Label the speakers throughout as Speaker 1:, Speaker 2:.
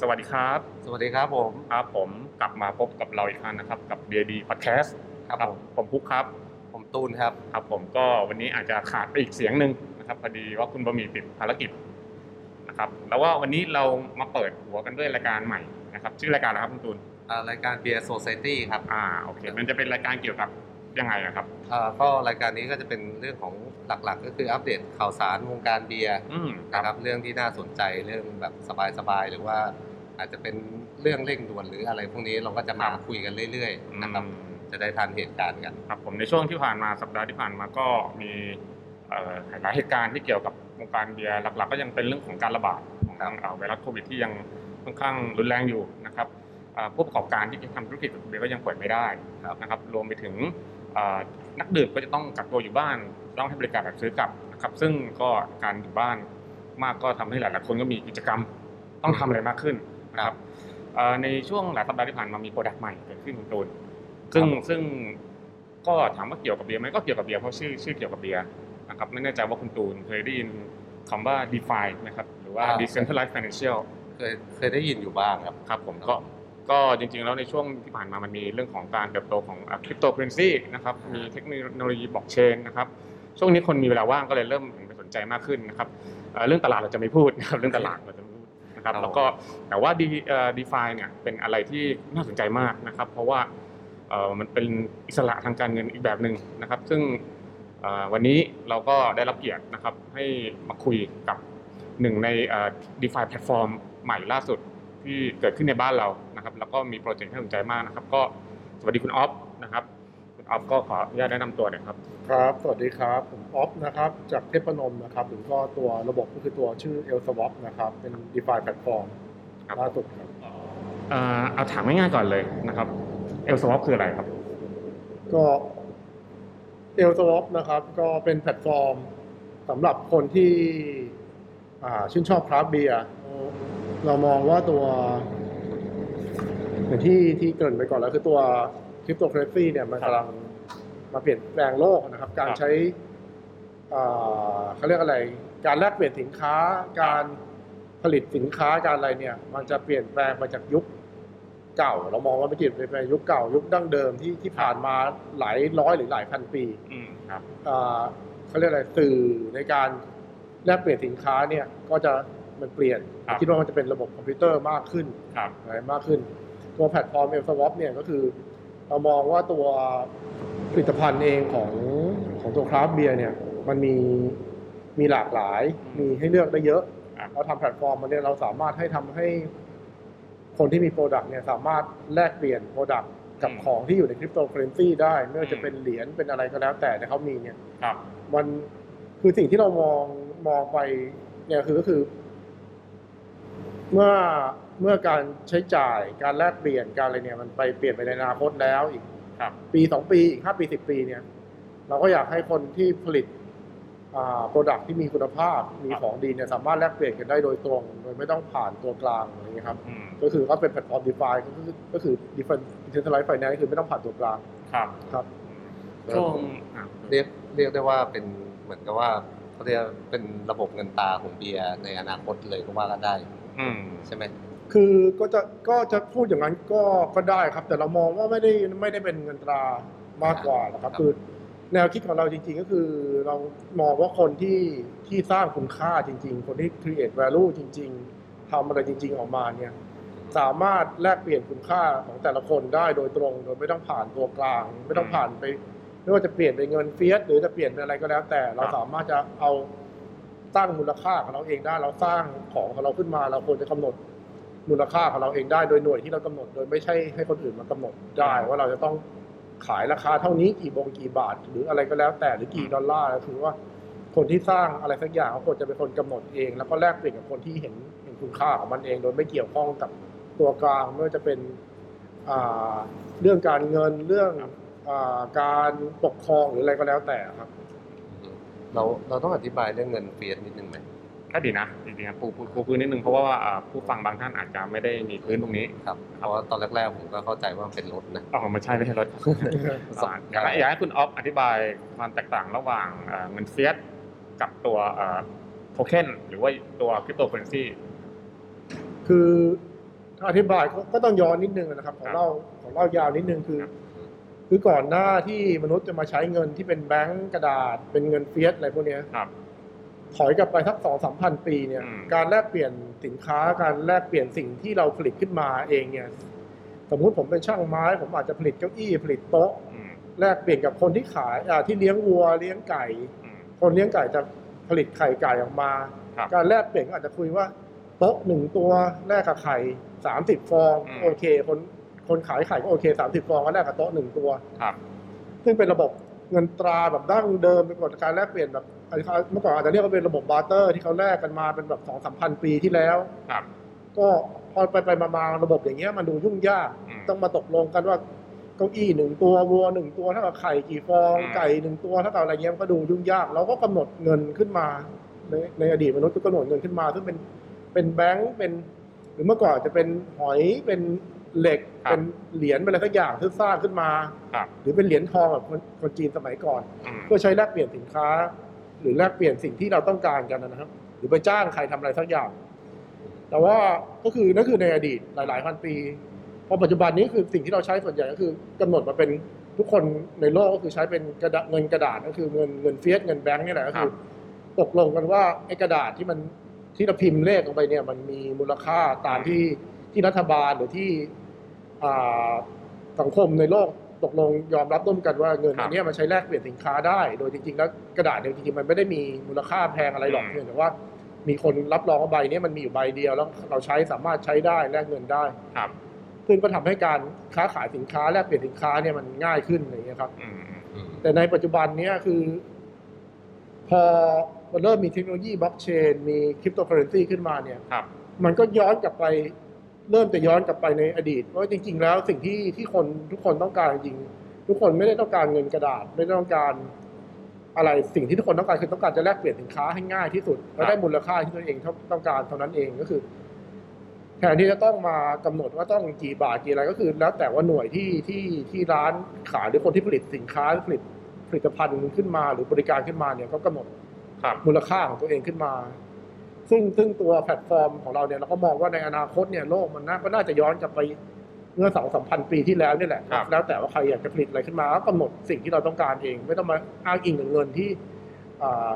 Speaker 1: สวัสดีครับ
Speaker 2: สวัสดีครับผม
Speaker 1: ครับผมกลับมาพบกับเราอีกครั้งนะครับ กับ DD Podcast
Speaker 2: ครับผม
Speaker 1: ผมพุกครับ
Speaker 2: ผมตูนครับ
Speaker 1: ครับ ผมก็วันนี้อาจจะขาดไปอีกเสียงหนึ่งนะครับพอดีว่าคุณบะหมี่ติดภารกิจนะครับ แล้วว่าวันนี้เรามาเปิดหัวกันด้วยรายการใหม่นะครับ ชื่อรายการอะไรครับคุณตูน
Speaker 2: อ่ารายการ Beer Society ครับ
Speaker 1: อ่าโอเคมันจะเป็นรายการเกี่ยวกับยังไงนะครับ
Speaker 2: อ่าก็รายการนี้ก็จะเป็นเรื่องของหลักๆ ก็คืออัปเดตข่าวสารวงการเบียร์
Speaker 1: อืม
Speaker 2: นะครับเรื่องที่น่าสนใจเรื่องแบบสบายๆหรือว่า อาจจะเป็นเรื่องเร่งด่วนหรืออะไรพวกนี้เราก็จะมาคุยกันเรื่อยๆนะครับ
Speaker 1: อืม
Speaker 2: จะได้ทันเหตุการณ์กัน
Speaker 1: ครับผมในช่วงที่ผ่านมาสัปดาห์ที่ผ่านมาก็มีเอ่อหลายเหตุการณ์ที่เกี่ยวกับวงการเบียร์หลักๆ ก็ยังเป็นเรื่องของการระบาดของ
Speaker 2: ครับ
Speaker 1: เอ่อไวรัสโควิดที่ยังค่อนข้างรุนแรงอยู่นะครับเอ่อผู้ประกอบการที่ทำธุรกิจเบียร์ก็ยังเปิดไม่ได้
Speaker 2: ครับ
Speaker 1: นะครับรวมไปถึงเอ่อนักดื่มก็จะต้องกักตัวอยู่บ้านต้องให้บริการแบบซื้อกลับนะครับซึ่งก็การอยู่บ้านมากก็ทำให้หลายๆคนก็มีกิจกรรมต้องทำอะไรมากขึ้น นะครับเอ่อในช่วงหลายสัปดาห์ที่ผ่านมามี product ใหม่เกิดขึ้นคุณตูนซึ่งซึ่งก็ถามว่าเกี่ยวกับเบียร์ไหมก็เกี่ยวกับเบียร์เพราะชื่อชื่อเกี่ยวกับเบียร์นะครับไม่แน่ใจว่าคุณตูนเคยได้ยินคำว่า DeFi นะครับหรือว่า
Speaker 2: อ่า
Speaker 1: Decentralized Financial
Speaker 2: เคยเคยได้ยินอยู่บ้างครับ
Speaker 1: ครับผมก็ก็จริงๆแล้วในช่วงที่ผ่านมามันมีเรื่องของการเติบโตของคริปโตเคอเรนซีนะครับมีเทคโนโลยีบล็อกเชนนะครับช่วงนี้คนมีเวลาว่างก็เลยเริ่มหันไปสนใจมากขึ้นนะครับเอ่อเรื่องตลาดเราจะไม่พูดนะครับเรื่องตลาดเราจะไม่พูด นะครับ
Speaker 2: ครับ
Speaker 1: แล้วก็แต่ว่าดี DeFi เนี่ยเป็นอะไรที่น่าสนใจมากนะครับ เพราะว่าเอ่อมันเป็นอิสระทางการเงินอีกแบบหนึ่งนะครับ ซึ่งเอ่อวันนี้เราก็ได้รับเกียรตินะครับให้มาคุยกับหนึ่งใน DeFi แพลตฟอร์มใหม่ล่าสุดที่เกิดขึ้นในบ้านเรานะครับ แล้วก็มีโปรเจกต์ที่น่าสนใจมากนะครับ ก็สวัสดีคุณออฟนะครับคุณ ออฟก็ขออนุญาตแนะนำตัวหน่อยครับ
Speaker 3: ครับ สวัสดีครับ ผมออฟนะครับ จากเทพนมนะครับหรือก็ตัวระบบก็คือตัวชื่อ l s w a p นะครับ เป็น DeFi แพลตฟอร์ม
Speaker 1: ครับ
Speaker 3: ล่าสุดครับ
Speaker 1: เอ่อเอาถามง่ายๆก่อนเลยนะครับ AleSwap คืออะไรครับ
Speaker 3: ก็ l s w a p นะครับ ก็เป็นแพลตฟอร์มสำหรับคนที่อ่าชื่นชอบคราฟต์เบียร์เรามองว่าตัวอย่างที่ที่เกริ่นไปก่อนแล้วคือตัว คริปโตเคอเรนซีเนี่ยมัน
Speaker 1: ครับ
Speaker 3: กำลังมาเปลี่ยนแปลงโลกนะครับ การ
Speaker 1: ครับ
Speaker 3: ใช้อ่าเขาเรียกอะไร การแลกเปลี่ยนสินค้า การผลิตสินค้าการอะไรเนี่ย มันจะเปลี่ยนแปลงไปจากยุคเก่า เรามองว่าไม่เปลี่ยนแปลงยุคเก่า ยุคดั้งเดิมที่ที่ผ่านมาหลายร้อยหรือหลายพันปี
Speaker 1: อืมครับ
Speaker 3: อ่าเขาเรียกอะไรสื่อในการแลกเปลี่ยนสินค้าเนี่ยก็จะมันเปลี่ยน
Speaker 1: ครับ
Speaker 3: คิดว่ามันจะเป็นระบบคอมพิวเตอร์มากขึ้น
Speaker 1: ครับ
Speaker 3: อะไรมากขึ้น ตัวแพลตฟอร์ม m s w a p เนี่ยก็คือ เรามองว่าตัวผลิตภัณฑ์เองของของตัวคราฟต์เบียร์เนี่ยมันมีมีหลากหลาย มีให้เลือกได้เยอะ
Speaker 1: ครับ
Speaker 3: เราทำแพลตฟอร์มมันเนี่ยเราสามารถให้ทำให้คนที่มี product เนี่ยสามารถแลกเปลี่ยน product กับของที่อยู่ในคริปโตเคอเรนซีได้ ไม่ว่าจะเป็นเหรียญเป็นอะไรก็แล้วแต่ที่เขามีเนี่ย
Speaker 1: ครับ
Speaker 3: มันคือสิ่งที่เรามองมองไปเนี่ยคือก็คือ เมื่อ เมื่อการใช้จ่ายการแลกเปลี่ยนการอะไรเนี่ยมันไปเปลี่ยนไปในอนาคตแล้วอีก
Speaker 1: ครับ
Speaker 3: ปีสองปีอีกห้าปีสิบปีเนี่ย เราก็อยากให้คนที่ผลิตอ่า product ที่มีคุณภาพมีของดีเนี่ยสามารถแลกเปลี่ยนกันได้โดยตรง โดยไม่ต้องผ่านตัวกลางอะไรอย่างเงี้ยครับ
Speaker 1: อืม
Speaker 3: ก็คือก็เป็นแพลตฟอร์ม DeFi ก็คือก็คือ Decentralized Finance คือไม่ต้องผ่านตัวกลาง
Speaker 1: ครับ
Speaker 3: ครับ
Speaker 1: ช่วงอะ
Speaker 2: เรียกเรียกได้ว่าเป็นเหมือนกับว่าเขาเรียกเป็นระบบเงินตาของเบียร์ในอนาคตเลยก็ว่ากันได้
Speaker 1: อืม
Speaker 2: ใช่ไหม
Speaker 3: คือก็จะก็จะพูดอย่างนั้นก็ก็ได้ครับ แต่เรามองว่าไม่ได้ไม่ได้เป็นเงินตรามากกว่านะครับ คือแนวคิดของเราจริง ๆ ก็คือเรามองว่าคนที่ที่สร้างคุณค่าจริง ๆ คนที่ create value จริง ๆทำอะไรจริง ๆ ออกมาเนี่ยสามารถแลกเปลี่ยนคุณค่าของแต่ละคนได้โดยตรง โดยไม่ต้องผ่านตัวกลาง ไม่ต้องผ่านไปไม่ว่าจะเปลี่ยนเป็นเงินเฟียสหรือจะเปลี่ยนเป็นอะไรก็แล้ว แต่เราสามารถจะเอาตั้งมูลค่าของเราเองได้เราสร้างของของเราขึ้นมาเราควรจะกำหนด มูลค่าของเราเองได้โดยหน่วยที่เรากำหนด โดยไม่ใช่ให้คนอื่นมากำหนดได้ว่าเราจะต้องขายราคาเท่านี้กี่บงกี่บาท หรืออะไรก็แล้วแต่หรือกี่ดอลลาร์ก็คือว่าคนที่สร้างอะไรสักอย่างเขาควรจะเป็นคนกำหนดเอง แล้วก็แลกเปลี่ยนกับคนที่เห็นเห็นคุณค่าของมันเอง โดยไม่เกี่ยวข้องกับตัวกลางไม่ว่าจะเป็นอ่าเรื่องการเงินเรื่องอาการปกครองหรืออะไรก็แล้วแต่ครับ
Speaker 2: เราเราต้องอธิบายเรื่องเงินเฟียสนิดนึงไหม
Speaker 1: ก็ดีนะจริงๆครับปูปูปูพื้นนิดนึงเพราะว่าอ่าผู้ฟังบางท่านอาจจะไม่ได้มีพื้นตรงนี้
Speaker 2: ครับเพราะว่าตอนแรกๆผมก็เข้าใจว่ามันเป็นรถนะ
Speaker 1: อ๋อไม่ใช่ไม่ใช่รถ
Speaker 2: ซึ่ง
Speaker 1: อยากให้อยากให้คุณออฟอธิบายความแตกต่างระหว่างเอ่อเงิน fiat กับตัวโทเค็นหรือว่าตัวคริปโตเคอเรนซี
Speaker 3: คือถ้าอธิบายก็ก็ต้องย้อนนิดนึงนะครับขอ
Speaker 1: ครับ
Speaker 3: เล่าขอเล่ายาวนิดนึงคือ
Speaker 1: ครับ
Speaker 3: คือก่อนหน้าที่มนุษย์จะมาใช้เงินที่เป็นแบงก์กระดาษเป็นเงิน fiat อะไรพวกเนี้ย
Speaker 1: ครับ
Speaker 3: ถอยกลับไปสักสองสามพันปีเนี่ย
Speaker 1: อืม
Speaker 3: การแลกเปลี่ยนสินค้าการแลกเปลี่ยนสิ่งที่เราผลิตขึ้นมาเองเนี่ย สมมุติผมเป็นช่างไม้ ผมอาจจะผลิตเก้าอี้ผลิตโต๊ะ
Speaker 1: อืม
Speaker 3: แลกเปลี่ยนกับคนที่ขายอ่าที่เลี้ยงวัวเลี้ยงไก่
Speaker 1: อืม
Speaker 3: คนเลี้ยงไก่จะผลิตไข่ไก่ออกมา
Speaker 1: ครับ
Speaker 3: การแลกเปลี่ยนก็อาจจะคุยว่าโต๊ะหนึ่งตัวแลกกับไข่สามสิบฟอง
Speaker 1: อืม
Speaker 3: โอเค คนคนขายไข่ก็โอเคสามสิบฟองก็แลกกับโต๊ะหนึ่งตัว
Speaker 1: ครับ
Speaker 3: ซึ่งเป็นระบบเงินตราแบบดั้งเดิมเป็นกฎการแลกเปลี่ยนแบบ เมื่อก่อนอาจจะเรียกว่าเป็นระบบบาร์เตอร์ ที่เขาแลกกันมาเป็นแบบสองสามพันปีที่แล้ว
Speaker 1: ครับ
Speaker 3: ก็พอไปไปมามาระบบอย่างเงี้ยมันดูยุ่งยาก
Speaker 1: อืม
Speaker 3: ต้องมาตกลงกันว่าเก้าอี้หนึ่งตัววัวหนึ่งตัวเท่ากับไข่กี่ฟอง
Speaker 1: อืม
Speaker 3: ไก่หนึ่งตัวเท่ากับอะไรเงี้ยมันก็ดูยุ่งยากเราก็กำหนดเงินขึ้นมา ในในอดีตมนุษย์ก็กำหนดเงินขึ้นมาซึ่งเป็นเป็นแบงก์เป็น หรือเมื่อก่อนอาจจะเป็นหอยเป็นเหล็ก
Speaker 1: ครับ
Speaker 3: เป็นเหรียญเป็นอะไรสักอย่างซึ่งสร้างขึ้นมา
Speaker 1: ครับ
Speaker 3: หรือเป็นเหรียญทองแบบคนคนจีนสมัยก่อน
Speaker 1: อืม
Speaker 3: เพื่อใช้แลกเปลี่ยนสินค้าห รือแลกเปลี่ยนสิ่งที่เราต้องการกันนะครับ หรือไปจ้างใครทำอะไรสักอย่าง แต่ว่าก็คือนั่นคือในอดีตหลาย ๆ พันปีพอปัจจุบันนี้คือสิ่งที่เราใช้ส่วนใหญ่ก็คือกำหนดมาเป็นทุกคนในโลกก็คือใช้เป็นกระดาษเงินกระดาษก็คือเงินเงินเฟียสเงินแบงก์นี่แหละก็คือตกลงกันว่าไอ้กระดาษที่มันที่เราพิมพ์เลขลงไปเนี่ยมันมีมูลค่าตามที่ที่รัฐบาลหรือที่สังคมในโลก ตกลงยอมรับร่วมกันว่าเงิน
Speaker 1: ครับ
Speaker 3: อันเนี้ยมันใช้แลกเปลี่ยนสินค้าได้ โดยจริง ๆ แล้วกระดาษเนี่ยจริงๆมันไม่ได้มีมูลค่าแพงอะไรหรอก
Speaker 1: อืม
Speaker 3: เพียงแต่ว่า มีคนรับรองว่าใบเนี้ยมันมีอยู่ใบเดียวแล้วเราใช้สามารถใช้ได้แลกเงินได้
Speaker 1: ครับ
Speaker 3: ซึ่งก็ทำให้การค้าขายสินค้าแลกเปลี่ยนสินค้าเนี่ยมันง่ายขึ้นอะไรอย่างเงี้ยครับ
Speaker 1: อืมอืม
Speaker 2: อืม
Speaker 3: แต่ในปัจจุบันเนี้ยคือพอมันเริ่มมีเทคโนโลยีบล็อกเชน มีคริปโตเคอเรนซีขึ้นมาเนี่ย
Speaker 1: ครับ
Speaker 3: มันก็ย้อนกลับไป เริ่มจะย้อนกลับไปในอดีตว่าจริง ๆ แล้วสิ่งที่ที่คนทุกคนต้องการจริง ทุกคนไม่ได้ต้องการเงินกระดาษ ไม่ได้ต้องการอะไรสิ่งที่ทุกคนต้องการคือต้องการจะแลกเปลี่ยนสินค้าให้ง่ายที่สุดและได้มูลค่าที่ตัวเองต้องการเท่านั้นเองก็คือแทนที่จะต้องมากำหนดว่าต้องกี่บาทกี่อะไรก็คือ แล้วแต่ว่าหน่วยที่ที่ที่ร้านขายหรือคนที่ผลิตสินค้าผลิตผลิตภัณฑ์ขึ้นมา หรือบริการขึ้นมาเนี่ยก็กำหนดมูลค่าของตัวเองขึ้นมา ซึ่งซึ่งตัวแพลตฟอร์มของเราเนี่ยเราก็มองว่าในอนาคตเนี่ยโลกมันน่าก็น่าจะย้อนกลับไปเมื่อสองสามพันปีที่แล้วนี่แหละ
Speaker 1: ครับ
Speaker 3: แล้วแต่ว่าใครอยากจะผลิตอะไรขึ้นมาก็กำหนดสิ่งที่เราต้องการเอง ไม่ต้องมาอ้างอิงกับเงินที่อ่า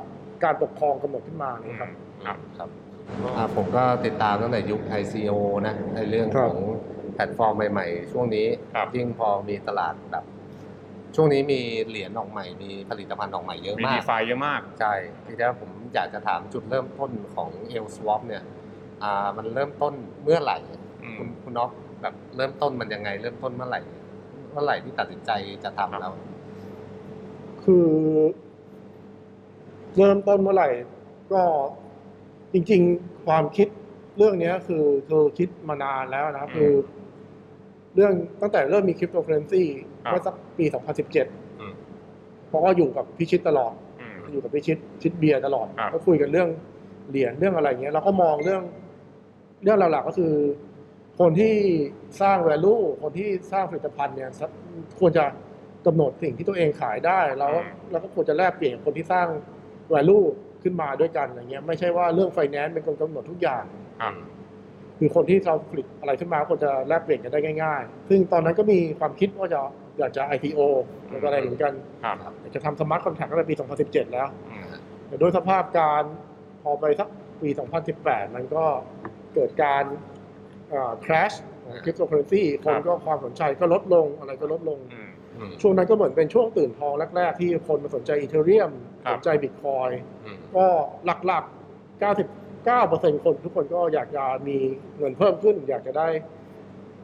Speaker 3: การปกครองกำหนดขึ้นมา
Speaker 1: อืม
Speaker 3: นะครับ
Speaker 1: ครับ
Speaker 2: ครับอ่าผมก็ติดตามตั้งแต่ยุค ICO นะในเรื่อง
Speaker 3: ครับข
Speaker 2: องแพลตฟอร์มใหม่ๆ ช่วงนี้
Speaker 1: ครับ
Speaker 2: ยิ่งพอมีตลาดแบบ ช่วงนี้มีเหรียญออกใหม่ มีผลิตภัณฑ์ออกใหม่เยอะ
Speaker 1: มี
Speaker 2: มา
Speaker 1: DeFi เยอะมาก
Speaker 2: ใช่ ทีนี้ผม อยากจะถามจุดเริ่มต้นของ l Swap เนี่ยอ่ามันเริ่มต้นเมื่อไหร่
Speaker 1: อืม
Speaker 2: คุณคุณน็อกแบบเริ่มต้นมันยังไง เริ่มต้นเมื่อไหร่ เมื่อไหร่ที่ตัดสินใจจะทำแล้ว
Speaker 3: คือ เริ่มต้นเมื่อไหร่ ก็จริง ๆ ความคิดเรื่องเนี้ยคือคือคิดมานานแล้วนะครับ
Speaker 1: อืม
Speaker 3: คือ เรื่องตั้งแต่เริ่มมีคริปโตเคอเรนซี
Speaker 1: ครับ
Speaker 3: เมื่อสักปี 2017
Speaker 1: อืม
Speaker 3: เพราะว่าอยู่กับพิชิตตลอด
Speaker 1: อืม
Speaker 3: อยู่กับพิชิตชิดเบียร์ตลอด
Speaker 1: ครับ
Speaker 3: ก็คุยกันเรื่องเหรียญเรื่องอะไรเงี้ยเราก็มองเรื่องเรื่องหลักๆก็คือ คนที่สร้าง value คนที่สร้างผลิตภัณฑ์เนี่ยสักควรจะกำหนดสิ่งที่ตัวเองขายได้แล้วเราก็ควรจะแลกเปลี่ยนกับคนที่สร้าง value ขึ้นมาด้วยกันอะไรเงี้ยไม่ใช่ว่าเรื่อง finance เป็นคนกำหนดทุกอย่าง
Speaker 1: ครับ
Speaker 3: คือคนที่เราผลิตอะไรขึ้นมาควรจะแลกเปลี่ยนกันได้ง่าย ๆ ซึ่งตอนนั้นก็มีความคิดว่าจะ อยากจะ IPO แล้วก็อะไรเหมือนกัน
Speaker 1: ครับ
Speaker 3: อยากจะทำ smart contract ตั้งแต่ปี 2017 แล้ว
Speaker 1: อืม
Speaker 3: แต่ด้วยสภาพการพอไปสักปี 2018 มันก็เกิดการเอ่อ crash ของ cryptocurrency คนก็ความสนใจก็ลดลงอะไรก็ลดลง
Speaker 1: อืม
Speaker 2: อืม
Speaker 3: ช่วงนั้นก็เหมือนเป็นช่วงตื่นทองแรก ๆ ที่คนมาสนใจอีเทเรียม
Speaker 1: ครั
Speaker 3: ส
Speaker 1: บ
Speaker 3: นใจบิตคอย
Speaker 2: อืม
Speaker 3: ก็หลักๆ 99%คนทุกคนก็อยากจะมีเงินเพิ่มขึ้น อยากจะได้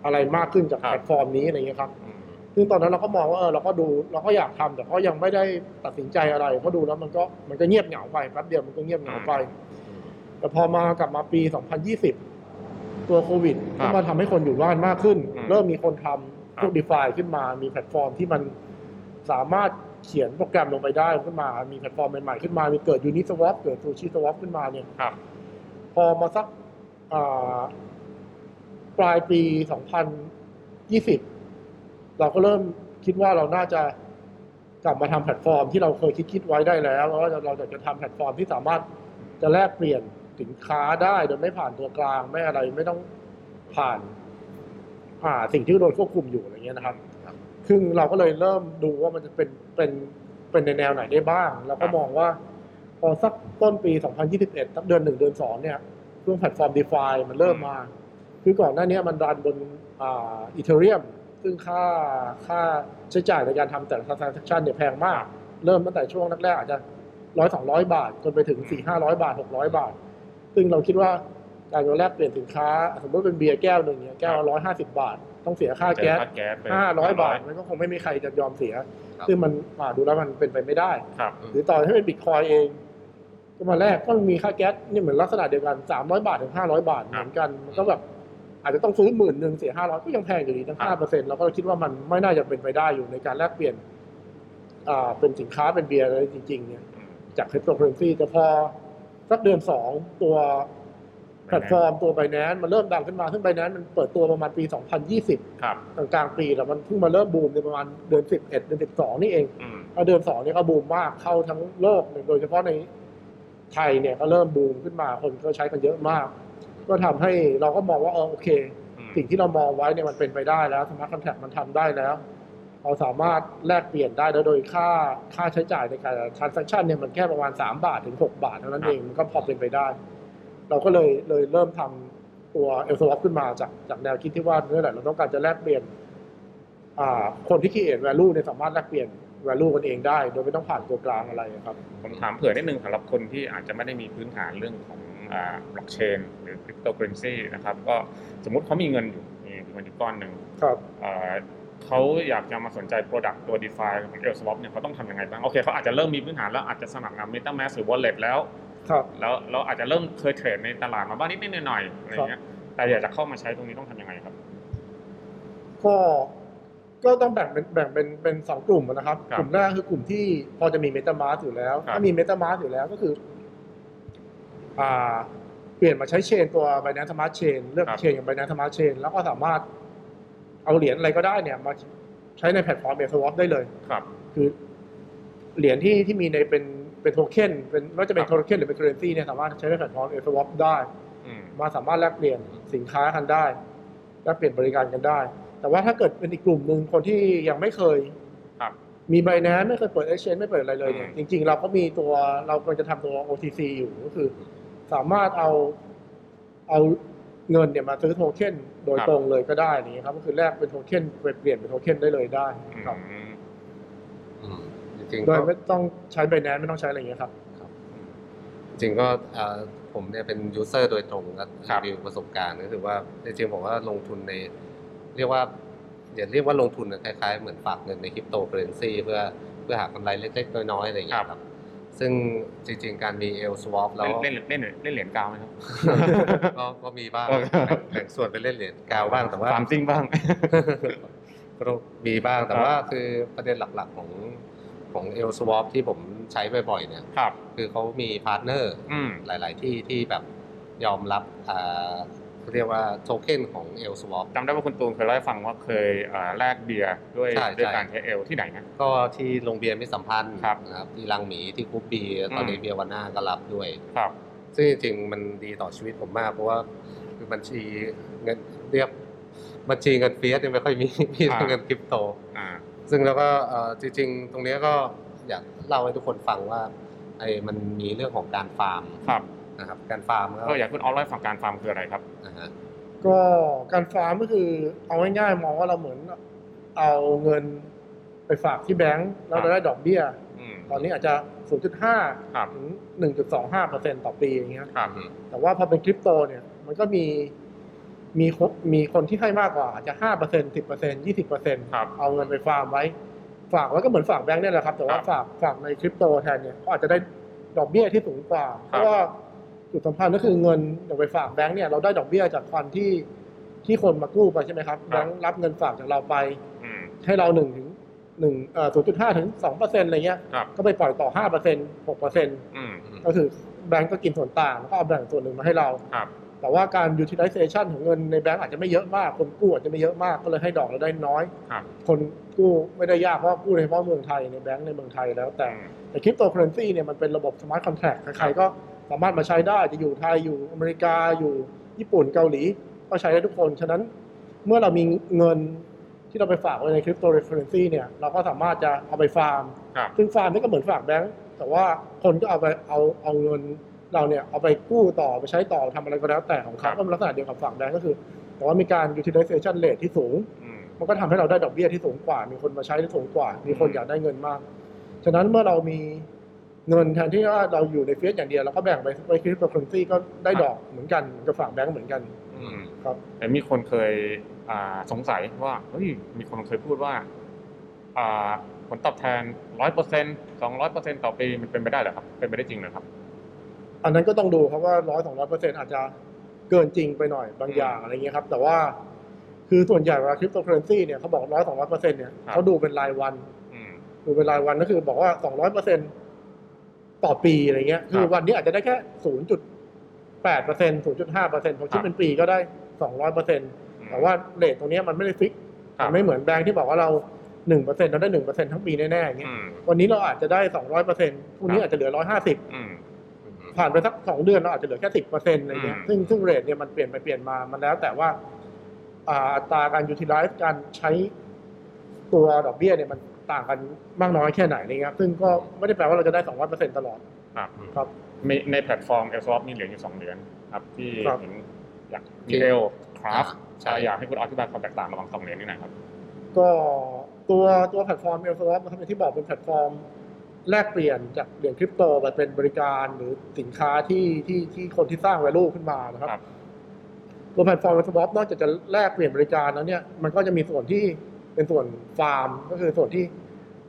Speaker 3: อะไรมากขึ้นจาก
Speaker 1: ครับ
Speaker 3: แพลตฟอร์มนี้อะไรอย่างเงี้ยครับ
Speaker 1: อืม
Speaker 3: ซึ่งตอนนั้นเราก็มองว่าเออเราก็ดูเราก็อยากทำแต่ก็ยังไม่ได้ตัดสินใจอะไรเพราะดูแล้วมันก็มันก็เงียบเหงาไปแป๊บเดียวมันก็เงียบเหงาไป แต่พอมากลับมาปี 2020 ตัวโควิด
Speaker 1: ครับก็
Speaker 3: มาทำให้คนอยู่บ้านมากขึ้น
Speaker 1: อืม
Speaker 3: เริ่มมีคนทำ
Speaker 1: ครับ
Speaker 3: พวก d e f าขึ้นมามีแพลตฟอร์มที่มันสามารถเขียนโปรแกรมลงไปได้ขึ้นมา มีแพลตฟอร์มใหม่ๆขึ้นมา มีเกิด Uniswap เกิด SushiSwap ขึ้นมาเนี่ย
Speaker 1: ครับ
Speaker 3: พอมาสักอ่าปลายปี 2020 เราก็เริ่มคิดว่าเราน่าจะกลับมาทำแพลตฟอร์มที่เราเคยคิดคิดไว้ได้แล้วแล้วว่าเราอยากจะทำแพลตฟอร์มที่สามารถจะแลกเปลี่ยนสินค้าได้โดยไม่ผ่านตัวกลางไม่อะไรไม่ต้องผ่านอ่าสิ่งที่โดนควบคุมอยู่อะไรเงี้ยนะครับซึ่งเราก็เลยเริ่มดูว่ามันจะเป็นเป็นเป็นในแนวไหนได้บ้างแล้วก็มองว่าพอสักต้นปี 2021สักเดือนหนึ่งเดือนสองเนี่ยเรื่องแพลตฟอร์ม d e f i มันเริ่มมา คือก่อนหน้านี้มันรันบนอ่า Ethereum ซึ่งค่าค่าใช้จ่ายในการทำแต่ละ transaction เนี่ยแพงมาก เริ่มตั้งแต่ช่วงแรกๆอาจจะร้อยสองร้อยบาท จนไปถึงสี่ห้าร้อยบาทหกร้อยบาท ซึ่งเราคิดว่าการแลกเปลี่ยนสินค้า สมมติเป็นเบียร์แก้วหนึ่งเนี่ยแก้วร้อยห้าสิบาท ต้องเสียค่าแก๊ส
Speaker 1: ค่าแก๊ส๊สไป
Speaker 3: ห้าร้อยบาท มันก็คงไม่มีใครจะยอมเสีย
Speaker 2: ครับ
Speaker 3: ซึ่งมันอ่าดูแล้วมันเป็นไปไม่ได้
Speaker 1: ครับ
Speaker 3: หรือต่อให้เป็นบิตคอยเองก็มาแลกก็มีค่าแก๊สนี่เหมือนลักษณะเดียวกันสามร้อยบาทถึงห้าร้อยบาทเหมือนกันมันก็แบบ อาจจะต้องซื้อหมื่นหนึ่งเสียห้าร้อยก็ยังแพงอยู่ดีตั้งห้าเปอร์เซ็นต์ครับเราก็คิดว่ามันไม่น่าจะเป็นไปได้อยู่ในการแลกเปลี่ยนอ่าเป็นสินค้าเป็นเบียร์อะไรจริง ๆ เนี่ย
Speaker 1: อืม
Speaker 3: จากคริปโตเคอเรนซีแต่พอสักเดือนสองตัวแพลตฟอร์มตัว Binance มันเริ่มดังขึ้นมา ซึ่ง Binance มันเปิดตัวประมาณปี 2020
Speaker 1: ครับ
Speaker 3: กลางๆปีแล้วมันเพิ่งมาเริ่มบูมในประมาณเดือน 11 เดือน 12 นี่เอง
Speaker 1: อืม
Speaker 3: แล้วเดือน2นี่ก็บูมมากเข้าทั้งโลก โดยเฉพาะในไทยเนี่ยก็เริ่มบูมขึ้นมา คนก็ใช้กันเยอะมาก ก็ทำให้เราก็มองว่าเออโอเค
Speaker 1: อืม
Speaker 3: สิ่งที่เรามองไว้เนี่ยมันเป็นไปได้แล้วสมาร์ทคอนแทคมันทำได้แล้ว เราสามารถแลกเปลี่ยนได้แล้วโดยค่าค่าใช้จ่ายในการ transaction เนี่ยมันแค่ประมาณ 3 บาทถึง 6 บาทเท่านั้นเองมันก็พอเป็นไปได้ เราก็เลยเลยเริ่มทำตัว l s w a p ขึ้นมาจากจากแนวคิดที่ว่าเนี่ยแหละเราต้องการจะแลกเปลี่ยนอ่าคนที่ create value เนี่ยสามารถแลกเปลี่ยน value กันเองได้ โดยไม่ต้องผ่านตัวกลางอะไรครับ
Speaker 1: ผมถามเผื่อ่อนิดนึงสำหรับคนที่อาจจะไม่ได้มีพื้นฐานเรื่องของ บล็อกเชนหรือคริปโตเคอเรนซีนะครับก็สมมุติเขามีเงินอยู่มีเงินอยู่ก้อนหนึ่ง
Speaker 3: ครับ
Speaker 1: เอ่อเขาอยากจะมาสนใจ Product ตัว DeFi ของ l s w a p เนี่ยเขาต้องทำยังไงบ้าง โอเคเขาอาจจะเริ่มมีพื้นฐานแล้วอาจจะสมัครนำ MetaMask หรือ Wallet แล้ว
Speaker 3: ครับ
Speaker 1: แล้วเราอาจจะเริ่มเคยเทรดในตลาดมาบ้างนิดๆหน่อยๆอะไรเงี้ยแต่อยากจะเข้ามาใช้ตรงนี้ต้องทำยังไงครับ
Speaker 3: ก็ก็ต้องแบ่งเป็นแบ่งเป็นเป็นสองกลุ่มนะครับ
Speaker 1: ครับ
Speaker 3: กลุ่มแรกคือกลุ่มที่พอจะมี MetaMask อยู่แล้ว
Speaker 1: ครับ
Speaker 3: ถ้ามี MetaMask อยู่แล้วก็คืออ่า เปลี่ยนมาใช้เชนตัว Binance Smart Chain เลือก
Speaker 1: ครับ
Speaker 3: เชนอย่าง Binance Smart Chain แล้วก็สามารถเอาเหรียญอะไรก็ได้เนี่ยมาใช้ในแพลตฟอร์ม a อ s w a p ได้เลย
Speaker 1: ครับ
Speaker 3: คือเหรียญที่ที่มีในเป็นเป็นโทเค็นเป็นไม่ว่าจะเป็น
Speaker 1: ครับ
Speaker 3: โทเค็นหรือเป็นเคอเรนซีเนี่ยสามารถใช้ในแพลตฟอร์ม AleSwap ได้
Speaker 1: อืม
Speaker 3: มาสามารถแลกเปลี่ยนสินค้ากันได้แลกเปลี่ยนบริการกันได้ แต่ว่าถ้าเกิดเป็นอีกกลุ่มหนึ่งคนที่ยังไม่เคย
Speaker 1: ครับ
Speaker 3: มี Binance ไม่เคยเปิด exchange ไม่เปิดอะไรเลยเนี่ย
Speaker 1: อืม
Speaker 3: จริง ๆ เราก็มีตัวเรากำลังจะทำตัว OTC อยู่ก็คือ สามารถเอาเอาเงินเนี่ยมาซื้อโทเค็นโดย
Speaker 1: ครับ
Speaker 3: ตรงเลยก็ได้นี่ครับก็คือแลกเป็นโทเค็นไปเปลี่ยนเป็นโทเค็นได้เลยได้ครับ
Speaker 1: อืม
Speaker 2: อืมจริงๆก็
Speaker 3: โดยไม่ต้องใช้ Binance ไม่ต้องใช้อะไรอย่างเงี้ยครับ
Speaker 2: จริงๆก็เอ่อผมเนี่ยเป็น user โดยตรงและ
Speaker 1: ครับรี
Speaker 2: วิวประสบการณ์ก็คือว่าจริงๆผมว่าลงทุนใน เรียกว่าอย่าเรียกว่าลงทุนนะคล้ายๆ เหมือนฝากเงินในคริปโตเคอเรนซีเพื่อเพื่อหากำไรเล็กๆ น้อยๆ อะไรอย่างเงี้ยครับ ซึ่งจริงๆ การมี AleSwap แล้ว
Speaker 1: เล่นเล่นเล่นเล่นเหรียญกาวไหมครับ
Speaker 2: ก็ก็มีบ้าง
Speaker 1: โอเค
Speaker 2: แบ่งส่วนไปเล่นเหรียญกาวบ้างแต่ว่า
Speaker 1: ฟาร์มซิ่งบ้าง
Speaker 2: ก็ต้องมีบ้างแต่
Speaker 1: ครับ
Speaker 2: ว่าคือประเด็นหลักๆของของเอลสวอปที่ผมใช้บ่อยๆเนี่ย
Speaker 1: ครับ
Speaker 2: คือเขามีพาร์ทเนอร์
Speaker 1: อืม
Speaker 2: หลาย ๆ ที่ที่แบบยอมรับอ่า เขาเรียกว่าโทเค็นของ l s w a p
Speaker 1: จำได้ว่าคุณตูนเคยเล่าให้ฟังว่าเคยเอ่อแลกเบียร์ด้วย
Speaker 2: ใช่
Speaker 1: ด้วย
Speaker 2: ใช่
Speaker 1: การใช้เอลที่ไหนนะ
Speaker 2: ก็ที่โรงเบียร์มิตรสัมพันธ์
Speaker 1: ครับ
Speaker 2: นะครับที่ลังหมีที่คุปบีตอนนี้
Speaker 1: อืม
Speaker 2: เบียร์วันหน้าก็รับด้วย
Speaker 1: ครับ
Speaker 2: ซึ่งจริงๆมันดีต่อชีวิตผมมากเพราะว่าคือบัญชีเงินเรียกบัญชีเงิน fiat เนี่ยไม่ค่อยมีมีแต่
Speaker 1: อ่า
Speaker 2: เงินคริปโต
Speaker 1: อ่า
Speaker 2: ซึ่งแล้วก็เอ่อจริงๆ ตรงเนี้ยก็อยากเล่าให้ทุกคนฟังว่าไอ้มันมีเรื่องของการฟาร์ม
Speaker 1: ครับ
Speaker 2: นะครับการฟาร์มก็
Speaker 1: ก็อยากคุณออฟเล่าให้ฟังการฟาร์มคืออะไรครับ
Speaker 2: นะฮะ
Speaker 3: ก็การฟาร์มก็คือเอาง่ายๆมองว่าเราเหมือนเอาเงินไปฝากที่แบงก์แล้วเราได้ดอกเบี้ย
Speaker 1: อืม
Speaker 3: ตอนนี้อาจจะ 0.5
Speaker 1: ครับ
Speaker 3: ถึง 1.25%ต่อปีอย่างเงี้ย
Speaker 1: ครับ
Speaker 3: แต่ว่าพอเป็นคริปโตเนี่ย มันก็มีมีคนมีคนที่ให้มากกว่าอาจจะ 5% 10% 20%
Speaker 1: ครับ
Speaker 3: เอาเงินไปฟาร์มไว้ ฝากไว้ก็เหมือนฝากแบงก์เนี่ยแหละครับ แต่ว่า
Speaker 1: ครับ
Speaker 3: ฝากฝากในคริปโตแทนเนี่ยก็อาจจะได้ดอกเบี้ยที่สูงกว่า เพ
Speaker 1: ครับ
Speaker 3: ราะว่า จุดสำคัญก็คือเงินเดี๋ยวไปฝากแบงก์เนี่ยเราได้ดอกเบี้ยจากคนที่ที่คนมากู้ไปใช่ไหมครับ
Speaker 1: ครับ
Speaker 3: แบงก์รับเงินฝากจากเราไป
Speaker 1: อืม
Speaker 3: ให้เราหนึ่งถึงหนึ่งเอ่อศูนย์จุดห้าถึงสองเปอร์เซ็นต์อะไรเงี้ย
Speaker 1: ครับ
Speaker 3: ก็ไปปล่อยต่อห้าเปอร์เซ็นต์หกเปอร์เซ็นต์
Speaker 1: อืม
Speaker 3: ก็คือแบงก์ก็กินส่วนต่างแล้วก็เอาแบ่งส่วนหนึ่งมาให้เรา
Speaker 1: ครับ
Speaker 3: แต่ว่าการ utilization ของเงินในแบงก์อาจจะไม่เยอะมาก คนกู้อาจจะไม่เยอะมาก ก็เลยให้ดอกเราได้น้อย
Speaker 1: ครับ
Speaker 3: คนกู้ไม่ได้ยากเพราะว่ากู้ในเฉพาะเมืองไทยในแบงก์ในเมืองไทยแล้วแต่
Speaker 1: อืม
Speaker 3: แต่คริปโตเคอเรนซีเนี่ยมันเป็นระบบ smart contract ใครๆก็ สามารถมาใช้ได้จะอยู่ไทยอยู่อเมริกาอยู่ญี่ปุ่นเกาหลี ก็ใช้ได้ทุกคน ฉะนั้นเมื่อเรามีเงินที่เราไปฝากไว้ในคริปโตเคอเรนซีเนี่ยเราก็สามารถจะเอาไปฟาร์ม
Speaker 1: ครับ
Speaker 3: ซึ่งฟาร์มนี่ก็เหมือนฝากแบงก์แต่ว่าคนก็เอาไปเอาเอาเงินเราเนี่ยเอาไปกู้ต่อไปใช้ต่อทำอะไรก็แล้วแต่ของเขา
Speaker 1: ครับ
Speaker 3: ก็เป็นลักษณะเดียวกับฝากแบงก์ก็คือ แต่ว่ามีการ utilization rate ที่สูง
Speaker 1: อืม
Speaker 3: มันก็ทำให้เราได้ดอกเบี้ยที่สูงกว่า มีคนมาใช้ที่สูงกว่า มีคน
Speaker 1: อืม
Speaker 3: อยากได้เงินมาก ฉะนั้นเมื่อเรามี เงินแทนที่ว่าเราอยู่ใน fiat อย่างเดียวเราก็แบ่งไปไปคริปโตเคอเรนซีก็ได้ดอกเหมือนกันเหมือนกับฝากแบงก์เหมือนกัน
Speaker 1: อืม
Speaker 3: ครับ
Speaker 1: แต่มีคนเคยอ่าสงสัยว่าเฮ้ยมีคนเคยพูดว่าอ่าผลตอบแทนร้อยเปอร์เซ็นต์สองร้อยเปอร์เซ็นต์ต่อปีมันเป็นไปได้เหรอครับ เป็นไปได้จริงเหรอครับ
Speaker 3: อันนั้นก็ต้องดูครับว่าร้อยสองร้อยเปอร์เซ็นต์อาจจะเกินจริงไปหน่อยบาง
Speaker 1: อืม
Speaker 3: อย่างอะไรเงี้ยครับ แต่ว่าคือส่วนใหญ่เวลาคริปโตเคอเรนซีเนี่ยเขาบอกร้อยสองร้อยเปอร์เซ็นต์เนี่ย
Speaker 1: ครับ
Speaker 3: เขาดูเป็นรายวัน
Speaker 1: อืม
Speaker 3: ดูเป็นรายวันก็คือบอกว่าสองร้อยเปอร์เซ็นต่ อปีอะไรเงี้ยคือ
Speaker 1: ครับ
Speaker 3: วันนี้อาจจะได้แค่ศูนย์จุดแปดเปอร์เซ็นศูนย์จุดห้าเปอร์เซ็นต์พอคิด
Speaker 1: ครับ
Speaker 3: เป็นปีก็ได้สองร้อยเปอร์เซ็นแต่ว่า rate ตรงเนี้ยมันไม่ได้ fix
Speaker 1: ครับ
Speaker 3: มันไม่เหมือนแบงก์ที่บอกว่าเราหนึ่งเปอร์เซ็นเราได้หนึ่งเปอร์เซ็นทั้งปีแน่ๆอย่างเงี้ย
Speaker 1: อืม
Speaker 3: วันนี้เราอาจจะได้สองร้อยเปอร์เซ็นต์พรุ่งนี้อาจจะเหลือร้อยห้าสิบ
Speaker 1: อืม
Speaker 3: ผ่านไปสักสองเดือนเราอาจจะเหลือแค่สิบเปอร์เซ็นต์อะไรเงี้ย
Speaker 1: อืม
Speaker 3: ซึ่งซึ่ง rate เนี่ยมันเปลี่ยนไปเปลี่ยนมามันแล้ว แต่ว่าอ่าอัตราการ utilize การใช้ตัวดอกเบี้ยเนี่ยมัน ต่างกันมากน้อยแค่ไหนอะไรเงี้ยซึ่งก็ไม่ได้แปลว่าเราจะได้สองร้อยเปอร์เซ็นต์ตลอด
Speaker 1: ครับ
Speaker 3: ครับ
Speaker 1: มีในแพลตฟอร์ม AleSwap มีเหรียญอยู่สองเหรียญครับที่
Speaker 3: ครับ
Speaker 1: เห็นอยาก
Speaker 2: ที่
Speaker 1: detail Craft
Speaker 2: อ่าใช่
Speaker 1: อยากให้คุณอธิบายความแตกต่างระหว่างสองเหรียญนี่หน่อยครับ
Speaker 3: ก็ตัวตัวแพลตฟอร์ม AleSwap นะครับอย่างที่บอกเป็นแพลตฟอร์มแลกเปลี่ยนจากเหรียญคริปโตไปเป็นบริการหรือสินค้าที่ที่ที่คนที่สร้าง value ขึ้นมานะครับ
Speaker 1: ครับ
Speaker 3: ตัวแพลตฟอร์ม s w a p นอกจากจะแลกเปลี่ยนบริการแล้วเนี่ยมันก็จะมีส่วนที่ เป็นส่วนฟาร์มก็คือส่วนที่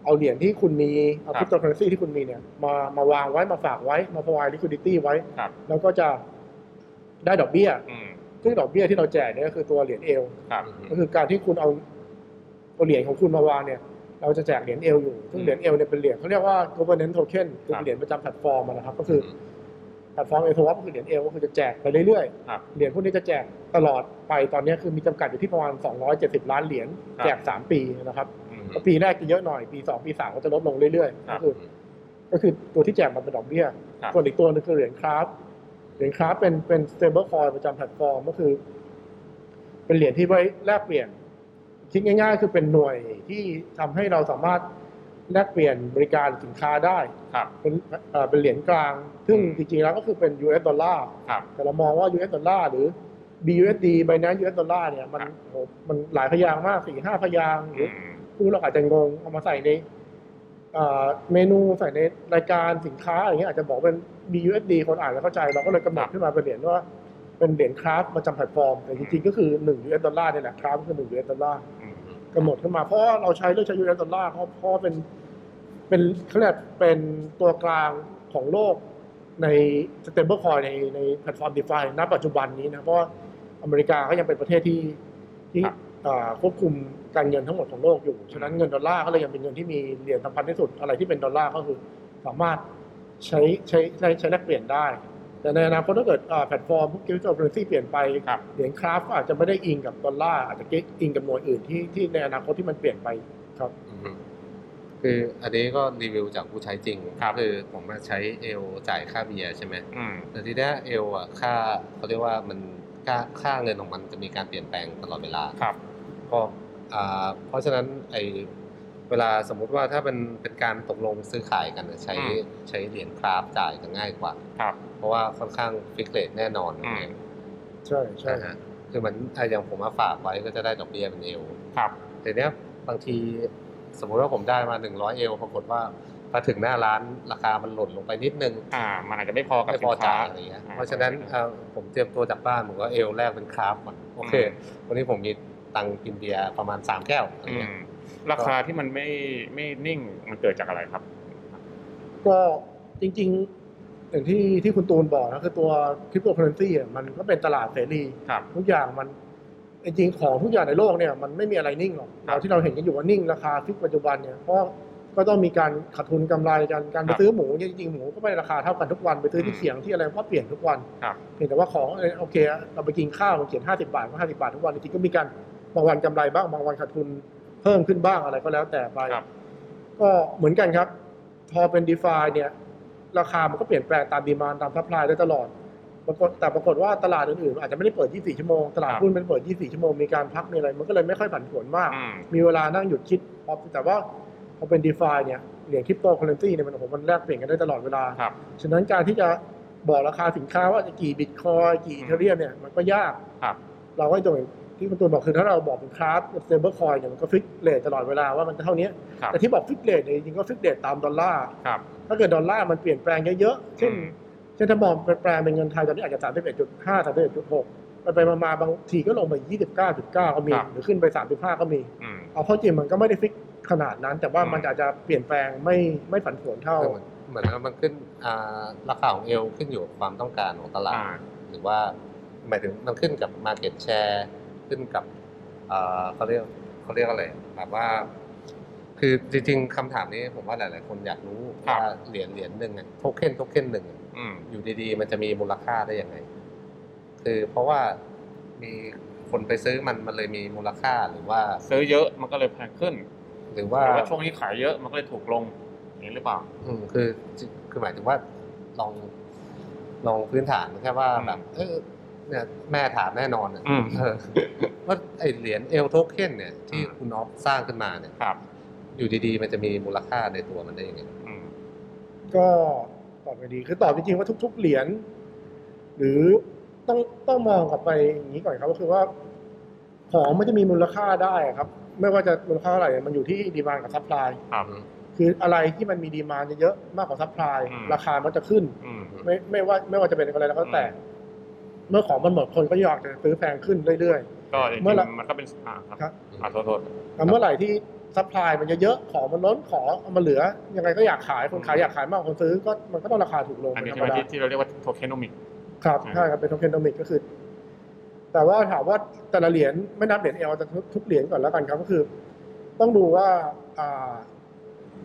Speaker 3: เอาเหรียญที่คุณมี ครับ เอา
Speaker 1: ค
Speaker 3: ริปโตเคอเรนซีที่คุณมีเนี่ย มามาวางไว้มาฝากไว้มา provide liquidity ไว้
Speaker 1: ครับ
Speaker 3: แล้วก็จะได้ดอกเบี้ย
Speaker 1: อืม
Speaker 3: ซึ่งดอกเบี้ยที่เราแจกเนี่ยก็คือตัวเหรียญ ALE
Speaker 1: ครับ
Speaker 3: ก็คือการที่คุณเอาเอาเหรียญของคุณมาวางเนี่ย เราจะแจกเหรียญ ALE อยู่ ซึ่งเหรียญ ALE เนี่ยเป็นเหรียญเขาเรียกว่า governance token คือ
Speaker 1: ครับ
Speaker 3: เหรียญประจำแพลตฟอร์มอะนะครับ ก็คือแพลตฟอร์มเอทวก็คือเหรียญเอลก็คือจะแจกไปเรื่อยๆ
Speaker 1: ครับ
Speaker 3: เหรียญพวกนี้จะแจกตลอดไปตอนนี้คือมีจำกัดอยู่ที่ประมาณ 270 ล้านเหรียญ
Speaker 1: ครับ
Speaker 3: แจก 3 ปีนะครับ
Speaker 1: อืม
Speaker 3: ก็ปีแรกจะเยอะหน่อยปี 2 ปี 3 ก็จะลดลงเรื่อยๆ
Speaker 1: ครั
Speaker 3: ก็
Speaker 1: บ
Speaker 3: คือก็คือตัวที่แจกมันเป็นดอกเบี้ย
Speaker 1: ครับ
Speaker 3: ส่วนอีกตัวหนึ่งคือเหรียญ Craft เหรียญ Craft เป็นเป็น stable coin ประจำแพลตฟอร์มก็คือ เป็นเหรียญที่ไว้แลกเปลี่ยนคิดง่าย ๆ คือเป็นหน่วยที่ทำให้เราสามารถ แลกเปลี่ยนบริการสินค้าได้
Speaker 1: ครับ
Speaker 3: เป็นเอ่อเป็นเหรียญกลาง ซึ่ง
Speaker 1: อืม
Speaker 3: จริงๆแล้วก็คือเป็น US ดอลลาร์
Speaker 1: ครับ
Speaker 3: แต่เรามองว่า US ดอลลาร์หรือ BUSD Binance US ดอลลาร์เนี่ยมัน
Speaker 1: ครับ
Speaker 3: โหมันหลายพยางค์มากสี่ห้าพยางค์หรื
Speaker 1: อืม
Speaker 3: ผู้เราอาจจะงงเอามาใส่ในเอ่อเมนูใส่ในรายการสินค้าอย่างเงี้ยอาจจะบอกเป็น BUSD คนอ่านแล้วเข้าใจ เราก็เลยกำหนดขึ้นมาเป็นเหรียญว่าเป็นเหรียญ Craft ประจำแพลตฟอร์มแต่จริงๆก็คือ1 US ดอลลาร์เนี่ยแหละ Craft คือ1 US ดอลลาร์
Speaker 1: อืม
Speaker 3: กำหนดขึ้นมา เพราะว่าเราใช้เลือกใช้ US ดอลลาร์เพราะเพราะเป็นเป็นเขาเรียกเป็นตัวกลางของโลกใน stable coin ในในแพลตฟอร์ม DeFi ณปัจจุบันนี้นะ เพราะว่าอเมริกาก็ยังเป็นประเทศที่ที่
Speaker 1: ครับ
Speaker 3: อ่าควบคุมการเงินทั้งหมดของโลกอยู่ ฉะนั้นเงินดอลลาร์ก็เลยยังเป็นเงินที่มีเหรียญสำคัญที่สุด อะไรที่เป็นดอลลาร์ก็คือสามารถใช้ใช้ใช้ใช้แลกเปลี่ยนได้ แต่ในอนาคตถ้าเกิดอ่าแพลตฟอร์มพวกคริปโตเคอเรนซีเปลี่ยนไป
Speaker 1: ครับ
Speaker 3: เหรียญคราฟก็อาจจะไม่ได้อิงกับดอลลาร์อาจจะอิงกับหน่วยอื่นที่ที่ในอนาคตที่มันเปลี่ยนไปครับ
Speaker 2: อืมคืออันนี้ก็รีวิวจากผู้ใช้จริง
Speaker 1: ครับ
Speaker 2: คือผมมาใช้เอลจ่ายค่าเบียร์ใช่ไหม
Speaker 1: อืม
Speaker 2: แต่ทีเนี้ยเอลอะค่าเขาเรียกว่ามันค่าค่าเงินของมันจะมีการเปลี่ยนแปลงตลอดเวลา
Speaker 1: ครับ
Speaker 2: ก็อ่าเพราะฉะนั้นไอเวลาสมมุติว่าถ้าเป็นเป็นการตกลงซื้อขายกันน่ะใช้
Speaker 1: อืม
Speaker 2: ใช้เหรียญคราฟจ่ายจะง่ายกว่า
Speaker 1: ครับ
Speaker 2: เพราะว่าค่อนข้างฟิกเรทแน่นอน
Speaker 1: อืม
Speaker 2: เนี่ย
Speaker 3: ใช่ใช่
Speaker 2: นะฮะคือเหมันอะอย่างผมมาฝากไว้ก็จะได้ดอกเบี้ยเป็นเอล
Speaker 1: ครับ
Speaker 2: แต่เนี้ยบางทีสมมุติว่าผมได้มา 100 เอลปรากฏว่าพอถึงหน้าร้านราคามันหล่นลงไปนิดนึง
Speaker 1: อ่า มันอาจจะไม่พอกับ
Speaker 2: ไม่
Speaker 1: สิ
Speaker 2: พอน
Speaker 1: ค้า
Speaker 2: จ่ายอะไรเงี้ย
Speaker 1: อ่า
Speaker 2: เพราะฉะนั้นเอ่อผมเตรียมตัวจากบ้านผมก็เอลแรกเป็นคราฟก่อนโอเควันนี้ผมมีตังค์กินเบียร์ประมาณ 3 แก้วอะไร
Speaker 1: อื
Speaker 2: เงี้ย
Speaker 1: มราคาที่มันไม่ไม่นิ่งมันเกิดจากอะไรครับ
Speaker 3: ก็จริง ๆ อย่างที่ที่คุณตูนบอกนะคือตัวคริปโตเคอเรนซีอะมันก็เป็นตลาดเสรี
Speaker 1: ครับ
Speaker 3: ทุกอย่างมันจริงๆของทุกอย่างในโลกเนี่ยมันไม่มีอะไรนิ่งหรอก
Speaker 1: ครับ
Speaker 3: เราที่เราเห็นกันอยู่ว่านิ่งราคาฟิกปัจจุบันเนี่ยเพราะก็ต้องมีการขาดทุนกำไรกันการไป
Speaker 1: ครับ
Speaker 3: ซื้อหมูเนี่ยจริงๆหมูก็ไม่ได้ราคาเท่ากันทุกวันไปซื้อที่
Speaker 1: อืม
Speaker 3: เขียงที่อะไรก็เปลี่ยนทุกวัน
Speaker 1: ครับ
Speaker 3: เพียงแต่ว่าของเออโอเคเราไปกินข้าวมันเขียน50 บาทก็50 บาททุกวันจริงๆก็มีการบางวันกำไรบ้างบางวันขาดทุนเพิ่มขึ้นบ้างอะไรก็แล้วแต่ไป
Speaker 1: ครับ
Speaker 3: ก็เหมือนกันครับ พอเป็น d e f i เนี่ย ราคามันก็เปลี่ยนแปลงตาม demand ตาม supply ได้ตลอดปรากฏแต่ปรากฏว่าตลาดอื่นๆอาจจะไม่ได้เปิด 24 ชั่วโมง ตลาด
Speaker 1: ครับ
Speaker 3: หุ้นมันเปิด 24 ชั่วโมง มีการพัก มีอะไร มันก็เลยไม่ค่อยผันผวนมาก
Speaker 1: อืม
Speaker 3: มีเวลานั่งหยุดคิดพอแต่ว่าพอเป็น d e f i เนี่ย เหรียญคริปโตเคอเรนซีเนี่ยมันโอ้โหมันแลกเปลี่ยนกันได้ตลอดเวลา
Speaker 1: ครับ
Speaker 3: ฉะนั้นการที่จะบอกราคาสินค้าว่าจะกี่บิตคอยน์กี่อีเธอเรียมเนี่ยมันก็ยาก
Speaker 1: ครับ
Speaker 3: เราก็โดย ที่คุณตูนบอกคือถ้าเราบอกเป็น Craft stable coin เนี่ยมันก็ fix rate ตลอดเวลาว่ามันจะเท่านี้
Speaker 1: ครับ
Speaker 3: แต่ที่บอก fix rate เนี่ยจริงๆก็ fix rate ตามดอลลาร์
Speaker 1: ครับ
Speaker 3: ถ้าเกิดดอลลาร์มันเปลี่ยนแปลงเยอะๆเช่น
Speaker 1: อืม
Speaker 3: เช่นถ้ามองแปลงเป็นเงินไทยตอนนี้อาจจะ 31.5 31.6 ไปไปๆมาๆบางทีก็ลงไป 29.9 ก็มี
Speaker 1: ครับ
Speaker 3: หรือขึ้นไป 35 ก็มี
Speaker 1: อืม
Speaker 3: เอาเข้าจริงมันก็ไม่ได้ fix ขนาดนั้น แต่ว่า
Speaker 1: อืม
Speaker 3: มันอาจจะเปลี่ยนแปลงไม่ไม่ผันผวนเท่า
Speaker 2: คือเหมือนเหมือนว่ามันขึ้นอ่าราคาของเอลขึ้นอยู่กับความต้องการของตลาด
Speaker 1: อ่า
Speaker 2: หรือว่าหมายถึงมันขึ้นกับ Market Share ขึ้นกับเอ่อเขาเรียกเขาเรียกอะไรแบบว่า คือจริงๆคำถามนี้ผมว่าหลาย ๆ คนอยากรู้
Speaker 1: ครับ
Speaker 2: ว่าเหรียญเหรียญหนึ่งอะโทเค็นโทเค็นหนึ่งอะ
Speaker 1: อืม
Speaker 2: อยู่ดีๆ มันจะมีมูลค่าได้ยังไง คือเพราะว่ามีคนไปซื้อมันมันเลยมีมูลค่าหรือว่า
Speaker 1: ซื้อเยอะมันก็เลยแพงขึ้น
Speaker 2: หรือ
Speaker 1: ห
Speaker 2: ว่า
Speaker 1: รือว่าช่วงนี้ขายเยอะมันก็เลยถูกลงอย่างนี้หรือเปล่า
Speaker 2: อืมคือคือหมายถึงว่าลองลองพื้นฐานแค่ว่า
Speaker 1: อืม
Speaker 2: แบบเออ เนี่ยแม่ถามแน่นอนอะ
Speaker 1: อืม
Speaker 2: เออว่าไอเหรียญเอลโทเค็นเนี่ยที่
Speaker 1: อืม
Speaker 2: คุณน็อฟสร้างขึ้นมาเนี่ย
Speaker 1: ครับ
Speaker 2: อยู่ดีๆ มันจะมีมูลค่าในตัวมันได้ยังไง
Speaker 1: อืม
Speaker 3: ก็ตอบไปดีคือตอบจริงๆว่าทุก ๆ เหรียญหรือต้องต้องมองกลับไปอย่างนี้ก่อนครับก็คือว่าของมันจะมีมูลค่าได้ครับ ไม่ว่าจะมูลค่าเท่าไหร่มันอยู่ที่ demand กับ supply
Speaker 1: ครับ
Speaker 3: คืออะไรที่มันมี demand เยอะๆมากกว่า supply
Speaker 1: อืม
Speaker 3: ราคามันจะขึ้น
Speaker 1: อืม
Speaker 3: ไม่ไม่ว่าไม่ว่าจะเป็นอะไรแล้วก็แต่
Speaker 1: อืม
Speaker 3: เมื่อของมันหมดคนก็อยากจะซื้อแพงขึ้นเรื่อย
Speaker 1: ก็จริง
Speaker 3: เมื่อไหร่
Speaker 1: ๆมันก็เป็นอ่าครับ
Speaker 3: ครับ
Speaker 1: อ่าโทษโทษ
Speaker 3: ๆแต่เมื่อไหร่ที่ supply มันเยอะๆของมันล้นของเอามาเหลือ ยังไงก็อยากขายคนขาย
Speaker 1: อืม
Speaker 3: อยากขายมากกว่าคนซื้อก็มันก็ต้องราคาถูกลง
Speaker 1: อันนี้
Speaker 3: เป็นธร
Speaker 1: ใช่ไห
Speaker 3: ร
Speaker 1: ร
Speaker 3: มดา
Speaker 1: ที่ที่เราเรียกว่า tokenomic ค
Speaker 3: รับ
Speaker 1: อืม
Speaker 3: ใช่ครับเป็น tokenomics ก็คือ แต่ว่าถามว่าแต่ละเหรียญไม่นับเหรียญเอลแต่ทุกทุกเหรียญก่อนแล้วกันครับก็คือ ต้องดูว่าอ่า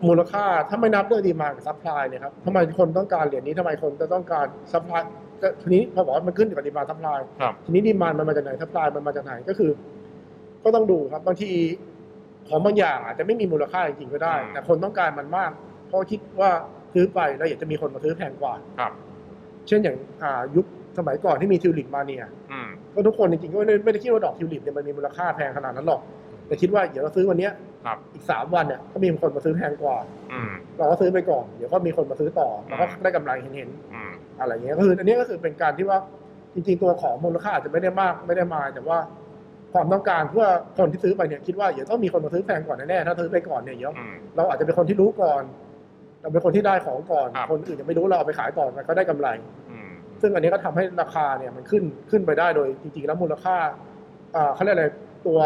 Speaker 3: มูลค่าถ้าไม่นับเรื่อง demand กับ supply เนี่ยครับทำไมคนต้องการเหรียญนี้ทำไมคนจะต้องการ supply ทีนี้พอบอกว่ามันขึ้นอยู่กับ demand supply
Speaker 1: ครับ
Speaker 3: ทีนี้ demand มันมาจากไหน supply มันมาจากไหนก็คือ ก็ต้องดูครับบางทีของบางอย่างอาจจะไม่มีมูลค่าจริงๆก็ได้
Speaker 1: อืม
Speaker 3: แต่คนต้องการมันมาก เพราะคิดว่าซื้อไปแล้วอยากจะมีคนมาซื้อแพงกว่า
Speaker 1: ครับ
Speaker 3: เช่นอย่างอ่ายุคสมัยก่อนที่มีทิวลิปมาเนีย
Speaker 1: อืม
Speaker 3: ก็ทุกคนจริงๆก็ไม่ได้ไม่ได้คิดว่าดอกทิวลิปเนี่ยมันมีมูลค่าแพงขนาดนั้นหรอก แต่คิดว่าเดี๋ยวเราซื้อวันเนี้ย
Speaker 1: ครับ
Speaker 3: อีกสามวันเนี่ยก็มีคนมาซื้อแพงกว่า
Speaker 1: อืม
Speaker 3: เราก็ซื้อไปก่อน เดี๋ยวก็มีคนมาซื้อต่อเราก็
Speaker 1: อืม
Speaker 3: ได้กำไรเห็น
Speaker 1: อืม
Speaker 3: ๆ อะไรเงี้ยก็คืออันนี้ก็คือเป็นการที่ว่าจริงๆตัวของมูลค่าอาจจะไม่ได้มากไม่ได้มาแต่ว่าความต้องการเพื่อคนที่ซื้อไปเนี่ยคิดว่าเดี๋ยวต้องมีคนมาซื้อแพงก่อนแน่ๆถ้าซื้อไปก่อนเนี่ยเดี๋ยว
Speaker 1: อืม
Speaker 3: เราอาจจะเป็นคนที่รู้ก่อน เราเป็นคนที่ได้ของก่อน
Speaker 1: ครับ
Speaker 3: คนอื่นยังไม่รู้เราเอาไปขายต่อมันก็ได้กำไร
Speaker 1: อืม
Speaker 3: ซึ่งอันนี้ก็ทำให้ราคาเนี่ยมันขึ้นขึ้นไปได้โดยจริงๆแล้วมูลค่าอ่าเขาเรียกอะไรตัว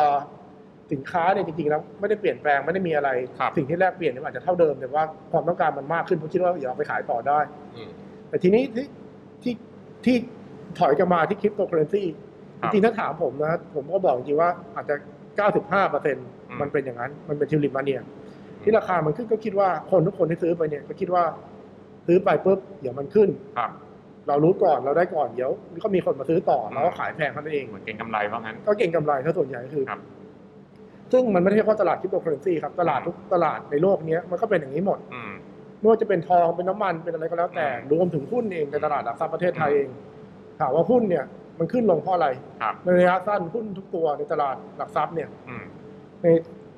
Speaker 3: สินค้าเนี่ยจริงๆแล้วไม่ได้เปลี่ยนแปลงไม่ได้มีอะไร
Speaker 1: ครับ
Speaker 3: สิ่งที่แลกเปลี่ยนเนี่ยมันอาจจะเท่าเดิมแต่ว่าความต้องการมันมากขึ้นเพราะคิดว่าเดี๋ยวเอาไปขายต่อได้
Speaker 2: อืม
Speaker 3: แต่ทีนี้ที่ที่ที่ถอยกลับมาที่คริปโตเคอเรนซี
Speaker 1: ครั
Speaker 3: จ
Speaker 1: บ
Speaker 3: ริงๆถ้าถามผมนะผมก็บอกจริงๆว่าอาจจะ 95เปอร์เซ็นต์
Speaker 1: อืม
Speaker 3: มันเป็นอย่างนั้น มันเป็นทิวลิปมาเนียที่ราคามันขึ้นก็คิดว่าคนทุกคนที่ซื้อไปเนี่ยก็คิดว่าซื้อไปปุ๊บเดี๋ยวมันขึ้น
Speaker 1: ครับ
Speaker 3: เรารู้ก่อนเราได้ก่อนเดี๋ยวก็มีคนมาซื้อต่อ
Speaker 1: อืม
Speaker 3: เราก็ขายแพงเท่านั้นเอง
Speaker 1: เหมือนเก็งกำไรว่างั้น
Speaker 3: ก็เก่งกำไรถ้าส่วนใหญ่ก็คือ
Speaker 1: ครับ
Speaker 3: ซึ่งมันไม่ใช่เฉพาะตลาดคริปโตเคอเรนซีครับตลาดทุกตลาดในโลกเนี้ยมันก็เป็นอย่างนี้หมด
Speaker 1: อืม
Speaker 3: ไม่ว่าจะเป็นทองเป็นน้ำมันเป็นอะไรก็แล้วแต่
Speaker 1: อืม
Speaker 3: รวมถึงหุ้นเองในตลาดหลักทรัพย์ประเทศไทยเองถามว่าหุ้นเนี่ยมันขึ้นลงเพราะอะไร
Speaker 1: ครับ
Speaker 3: ในระยะสั้นหุ้นทุกตัวในตลาดหลักทรัพย์เนี่ย
Speaker 1: อืม
Speaker 3: ใน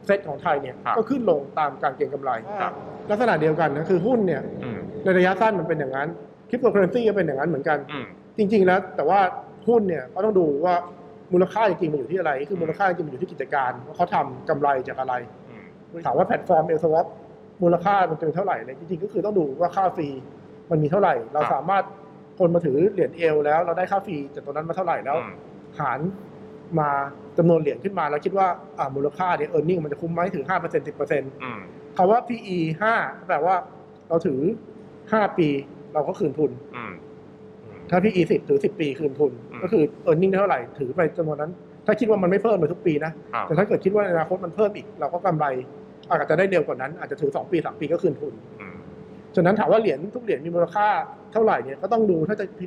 Speaker 3: เซตของไทยเนี่ย
Speaker 1: ครับ
Speaker 3: ก็ขึ้นลงตามการเก็งกำไร
Speaker 1: ครับ
Speaker 3: ลักษณะเดียวกันนะคือหุ้นเนี่ย
Speaker 1: อืม
Speaker 3: ในระยะสั้นมันเป็นอย่างนั้นคริปโตเคอเรนซีก็เป็นอย่างนั้นเหมือนกัน
Speaker 1: อืม
Speaker 3: จริง ๆ แล้ว แต่ว่าหุ้นเนี่ยก็ต้องดูว่ามูลค่าจริงๆมันอยู่ที่อะไร คือมูลค่าจริงๆมันอยู่ที่กิจการว่าเขาทำกำไรจากอะไร
Speaker 1: อืม
Speaker 3: ถามว่าแพลตฟอร์มเอลสวอป มูลค่ามันเป็นเท่าไหร่เลยจริงๆก็คือต้องดูว่าค่า fee มันมีเท่าไหร่ เราสามารถคนมาถือเหรียญเอลแล้วเราได้ค่า fee จากตรงนั้นมาเท่าไหร่แล้ว หารมาจำนวนเหรียญขึ้นมาแล้วคิดว่าอ่ามูลค่าเนี่ยเออร์เน็งมันจะคุ้มไหมถือห้าเปอร์เซ็นต์สิบเปอร์เซ็นต์คำว่า PE ห้าแปลว่าเราถือห้าปีเราก็คืนทุนถ้า PE สิบถือสิบปีคืนทุน ก็คือเออร์เน็งเท่าไหร่ถือไปจำนวนนั้น ถ้าคิดว่ามันไม่เพิ่มไปทุกปีนะแต่ถ้าเกิดคิดว่าในอนาคตมันเพิ่มอีก เราก็กำไร อาจจะได้เร็วกว่านั้นอาจจะถือ 2 ปี 3 ปีก็คืนทุน
Speaker 1: อืม
Speaker 3: ฉะนั้นถามว่าเหรียญทุกเหรียญมีมูลค่าเท่าไหร่เนี่ยก็ต้องดูถ้าจะพิ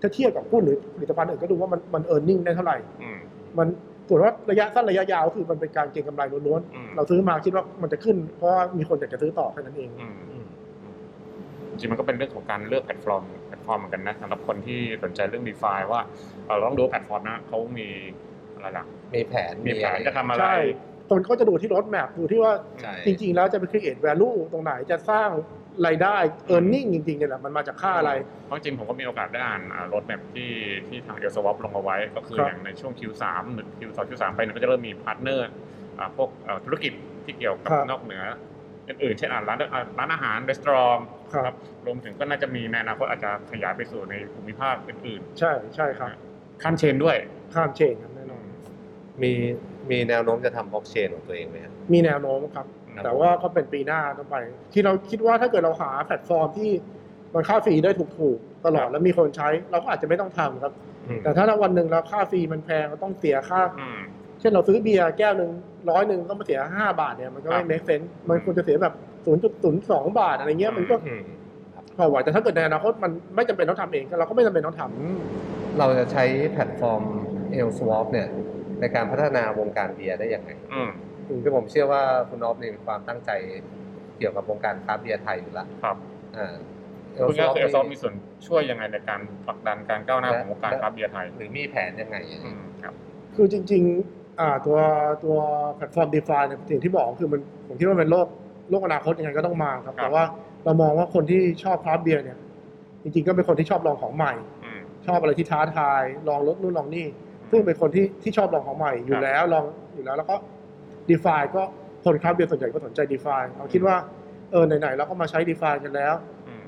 Speaker 3: ถ้าเทียบกับหุ้นหรือผลิตภัณฑ์อื่นก็ดูว่ามันมัน earning ได้เท่าไหร่
Speaker 1: อืม
Speaker 3: มันส่วนว่าระยะสั้นระยะยาวคือมันเป็นการเก็งกำไรล้วน
Speaker 1: อืม
Speaker 3: ๆเราซื้อมาคิดว่ามันจะขึ้น เพราะว่ามีคนอยากจะซื้อต่อแค่นั้นเอง
Speaker 1: อืม
Speaker 2: อืม
Speaker 1: จริงมันก็เป็นเรื่องของการเลือกแพลตฟอร์มแพลตฟอร์มเหมือนกันนะสำหรับคนที่สนใจเรื่อง d e f i ว่าเอ่อเราต้องดูว่าแพลตฟอร์มนะเขามีอะไรล่ะ
Speaker 2: มีแผน
Speaker 1: มีแผนจะทำอะไร
Speaker 3: ใช่ตนก็จะดูที่ roadmap ดูที่ว่า
Speaker 2: ใช่
Speaker 3: จริง ๆ แล้วจะไป create value ตรงไหนจะสร้างรายได้ earning จริงๆเนี่ยแหละมันมาจากค่าอะไร
Speaker 1: เพราะจริงผมก็มีโอกาสได้อ่าน roadmap ที่ที่ทางเอลสวอปลงมาไว้ ก็คือ
Speaker 3: ครับ
Speaker 1: อย่างในช่วง Q3 หรือ Q2 Q3 ไปเนี่ยก็จะเริ่มมี partner พวกเอ่อธุรกิจที่เกี่ยวกับ
Speaker 3: ครับ
Speaker 1: นอกเหนืออื่นๆเช่นอะร้านอะร้านอาหารรีสอร์ท
Speaker 3: ครับ
Speaker 1: รวมถึงก็น่าจะมีในอนาคตอาจจะขยายไปสู่ในภูมิภาคอื่น
Speaker 3: ใช่ใช่ครับ
Speaker 1: ๆข้าม chain ด้วย
Speaker 3: ข้าม chain ครับแน่นอน
Speaker 2: มี มีแนวโน้มจะทำบล็อกเชนของตัวเองไหมครับ
Speaker 3: มีแนวโน้มครับ
Speaker 1: ครับ
Speaker 3: แต่ว่าก็เป็นปีหน้าต้องไป ที่เราคิดว่าถ้าเกิดเราหาแพลตฟอร์มที่มันค่า fee ได้ถูกๆ ตลอดแล้วมีคนใช้ เราก็อาจจะไม่ต้องทำครับ แต่ถ้าวันหนึ่งเราค่า fee มันแพงเราต้องเสียค่า
Speaker 1: อืม
Speaker 3: เช่นเราซื้อเบียร์แก้วหนึ่งร้อยหนึ่งต้องมาเสียห้าบาทเนี่ยมันก็
Speaker 1: ครั
Speaker 3: ไม่
Speaker 1: บ
Speaker 3: เมคเซน s ์มันควรจะเสียแบบศูนย์จุดศูนย์สองบาทอะไรเงี้ยมันก็
Speaker 2: อืม
Speaker 3: พอไหวแต่ถ้าเกิดในอนาคตมันไม่จำเป็นต้องทำเองก็เราก็ไม่จำเป็นต้องทำ
Speaker 2: เราจะใช้แพลตฟอร์ม l s w a p เนี่ย ในการพัฒนาวงการเบียร์ได้ยังไง
Speaker 1: อืม
Speaker 2: คือผมเชื่อว่าคุณออฟเนี่ยมีความตั้งใจเกี่ยวกับวงการคราฟต์เบียร์ไทยอยู่แล้ว
Speaker 1: ครับ
Speaker 2: อ่า
Speaker 1: คุณก็คือเอลสวอป
Speaker 2: นี่
Speaker 1: มีส่วนช่วยยังไงในการผลักดันการก้าวหน้าของวงการคราฟต์เบียร์ไทย
Speaker 2: หรือมีแผนยังไง
Speaker 1: อืมครับ
Speaker 3: คือจริงๆอ่าตัวตัวแพลตฟอร์ม d e f i เนี่ยสิ่งที่บอกคือมันผมคิดว่าเป็นโลกโลกอนาคตยังไงก็ต้องมาครับ
Speaker 1: ครับ
Speaker 3: แต่ว่าเรามองว่าคนที่ชอบคราฟต์เบียร์เนี่ย จริงๆก็เป็นคนที่ชอบลองของใหม่
Speaker 1: อืม
Speaker 3: ชอบอะไรที่ท้าทาย ลองรสนู่นลองนี่ ซึ่งเป็นคนที่ที่ชอบลองของใหม่อยู่แล้วลองอยู่แล้วแล้วก็ d e f i ก็คนคราฟต์เบียร์ส่วนใหญ่ก็สนใจ DeFi เราคิดว่าเออไหนๆเราก็มาใช้ DeFi กันแล้ว
Speaker 1: อืม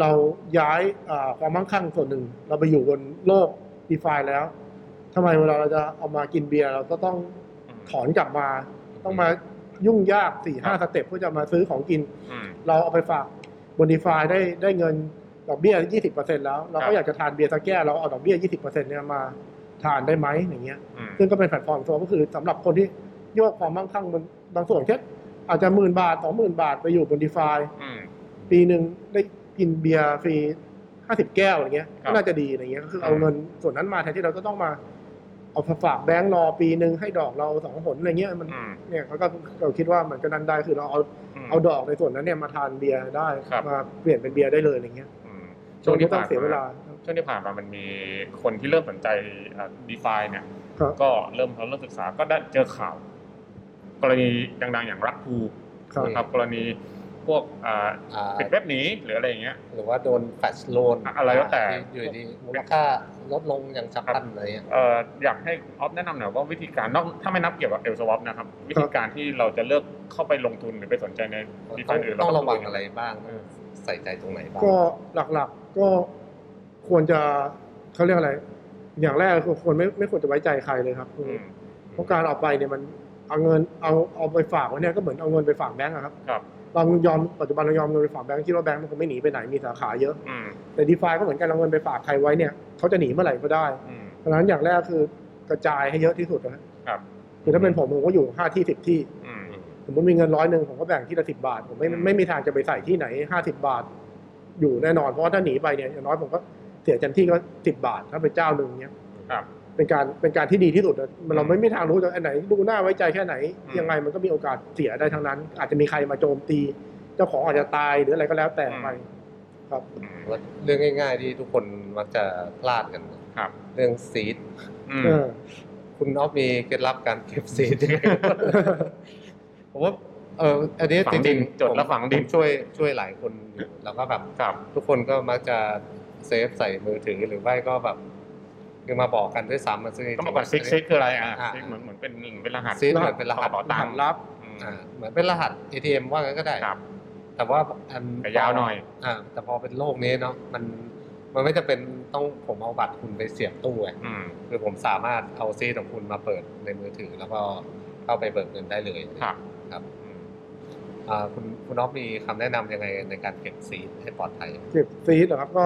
Speaker 3: เราย้ายอ่าความมั่งคั่งส่วนหนึ่ง เราไปอยู่บนโลก DeFi แล้วทำไมเวลาเราจะเอามากินเบียร์เราก็ต้องถอนกลับมา ต้องมายุ่งยากสี่ห้า step เพื่อจะมาซื้อของกิน
Speaker 1: อืม
Speaker 3: เราเอาไปฝากบน DeFi ได้ได้เงินดอกเบี้ย 20%แล้ว เราก็
Speaker 1: ครับ
Speaker 3: อยากจะทานเบียร์สักแก้วเราเอาดอกเบี้ย 20%เนี่ยมา ทานได้ไหมอย่างเงี้ย
Speaker 1: อืม
Speaker 3: ซึ่งก็เป็นแพลตฟอร์มตัวก็คือสำหรับคนที่โยกความมั่งคั่งมันบางส่วนแค่อาจจะหมื่นบาทสองหมื่นบาทไปอยู่บน DeFi
Speaker 1: อืม
Speaker 3: ปีหนึ่งได้กินเบียร์ฟรีห้าสิบแก้วอะไรเงี้ย
Speaker 1: ครับ
Speaker 3: ก็น่าจะดีอะไรเงี้ยก็คือเอา
Speaker 1: อืม
Speaker 3: เงินส่วนนั้นมาแทนที่เราก็ต้องมาเอาฝากแบงก์รอปีหนึ่งให้ดอกเราสองหนอะไรเงี้ยมัน
Speaker 1: อืม
Speaker 3: เนี่ยเขาก็เราคิดว่ามันก็นั่นได้คือเราเอา
Speaker 1: ม
Speaker 3: เอาดอกในส่วนนั้นเนี่ยมาทานเบียร์ได้
Speaker 1: ครับ
Speaker 3: มาเปลี่ยนเป็นเบียร์ได้เลยอะไรเงี้ย
Speaker 1: อืม
Speaker 3: ช่วงนี้ต้องเสียเวลา
Speaker 1: ช่วงที่ผ่านมามันมีคนที่เริ่มสนใจดีฟาเนี่ย
Speaker 3: ครับ
Speaker 1: ก็เริ่มเขาเริ่มศึกษาก็ได้เจอข่าว กรณีดังๆอย่างรักภู
Speaker 3: ครับ
Speaker 1: นะครับกรณีพวกอ่า
Speaker 2: อ่า
Speaker 1: ปิดเว็บหนีหรืออะไรอย่างเงี้ย
Speaker 2: หรือว่าโดนแฟชโลน
Speaker 1: อะไรก็แต่
Speaker 2: อยู่ดีมูลค่าลดลงอย่างฉับพลันอะไรเงี้ย
Speaker 1: เอ่ออยากให้ออฟแนะนำหน่อยว่าวิธีการนอกถ้าไม่นับเกี่ยวกับเอลสวอปนะครับ วิธีการที่เราจะเลือกเข้าไปลงทุนหรือไปสนใจในดี
Speaker 2: ต้
Speaker 1: ฟา
Speaker 2: อง
Speaker 1: อื่น
Speaker 2: ต้อง
Speaker 1: เา
Speaker 2: ระวัง
Speaker 1: ดูยั
Speaker 2: อะไรบ้าง
Speaker 1: เออ
Speaker 2: ใส่ใจตรงไหนบ้าง
Speaker 3: ก็หลักๆก็ ควรจะเขาเรียกอะไร อย่างแรกคือควรไม่ไม่ควรจะไว้ใจใครเลยครับ
Speaker 1: อืม
Speaker 3: เพราะการเอาไปเนี่ยมันเอาเงินเอาเอาไปฝากไว้เนี่ยก็เหมือนเอาเงินไปฝากแบงก์อะครับ
Speaker 1: ครับ
Speaker 3: เรายอมปัจจุบันเรายอมเงินไปฝากแบงก์คิดว่าแบงก์มันคงไม่หนีไปไหนมีสาขาเยอะ
Speaker 1: อืม
Speaker 3: แต่ดีฟาก็เหมือนกันเอาเงินไปฝากใครไว้เนี่ยเขาจะหนีเมื่อไหร่ก็ได้
Speaker 1: อืม
Speaker 3: เพราะฉะนั้นอย่างแรกคือกระจายให้เยอะที่สุดนะครับ
Speaker 1: ครับ
Speaker 3: คือถ้าเป็นผมผมก็อยู่ห้าที่สิบที่
Speaker 1: อืม
Speaker 3: สมมติมีเงินร้อยหนึ่งผมก็แบ่งที่ละสิบบาท ผมไม่
Speaker 1: อืม
Speaker 3: ไม่มีทางจะไปใส่ที่ไหนห้าสิบบาท อยู่แน่นอนเพราะว่าถ้าหนีไปเนี่ยอย่างน้อยผมก็ เสียเต็มที่ก็สิบบาท ถ้าเป็นเจ้าหนึ่งเนี่ย
Speaker 1: ครับ
Speaker 3: เป็นการเป็นการที่ดีที่สุดนะเราไม่มีทางรู้จะอันไหน ดูหน้าไว้ใจแค่ไหน
Speaker 1: อืม
Speaker 3: ยังไงมันก็มีโอกาสเสียได้ทั้งนั้น อาจจะมีใครมาโจมตี เจ้าของอาจจะตายหรืออะไรก็แล้วแต่ไปครับ
Speaker 1: อืม
Speaker 2: ว่าเรื่องง่าย ๆ ที่ทุกคนมักจะพลาดกัน
Speaker 1: ครับ
Speaker 2: เรื่อง seed
Speaker 1: อืม
Speaker 3: เออ
Speaker 2: คุณออฟมีเคล็ดลับการเก็บ seed ยังไง ผมว่าเอออันนี้
Speaker 1: ฝังดิ
Speaker 2: ริ
Speaker 1: น
Speaker 2: ง
Speaker 1: จดแล้วฝังดิน
Speaker 2: ผมช่วยช่วยหลายคนอยู่แล้วก็แบบ
Speaker 1: ครับ
Speaker 2: ทุกคนก็มักจะ save ใส่มือถือหรือไม่ก็แบบคือมาบอกกันด้วยซ้ำมาซึ่งจริงๆ
Speaker 1: ต้องบอกก่อน seed seed คืออะไรอะ
Speaker 2: อ่า
Speaker 1: seedเหมือนเหมือนเป็นเป็นรหัส
Speaker 2: ซิกเหมือนเป็นรหัส
Speaker 1: กระเป๋าตังค์
Speaker 3: ลับ
Speaker 1: อืม
Speaker 2: อ่าเหมือนเป็นรหัส ATM ว่างั้นก็ได้
Speaker 1: ครับ
Speaker 2: แต่ว่าอัน
Speaker 1: แต่ยาวหน่อย
Speaker 2: อ่าแต่พอเป็นโลกนี้เนาะมันมันไม่จะเป็นต้องผมเอาบัตรคุณไปเสียบตู้ไง
Speaker 1: อืม
Speaker 2: คือผมสามารถเอาซีดของคุณมาเปิดในมือถือ แล้วก็เข้าไปเบิกเงินได้เลย
Speaker 1: ครับ
Speaker 2: ครับ
Speaker 1: อืม
Speaker 2: อ่าคุณคุณอ๊อฟมีคำแนะนำยังไงในการเก็บซีดให้ปลอดภัย
Speaker 3: เก็บซีดเหรอครับก็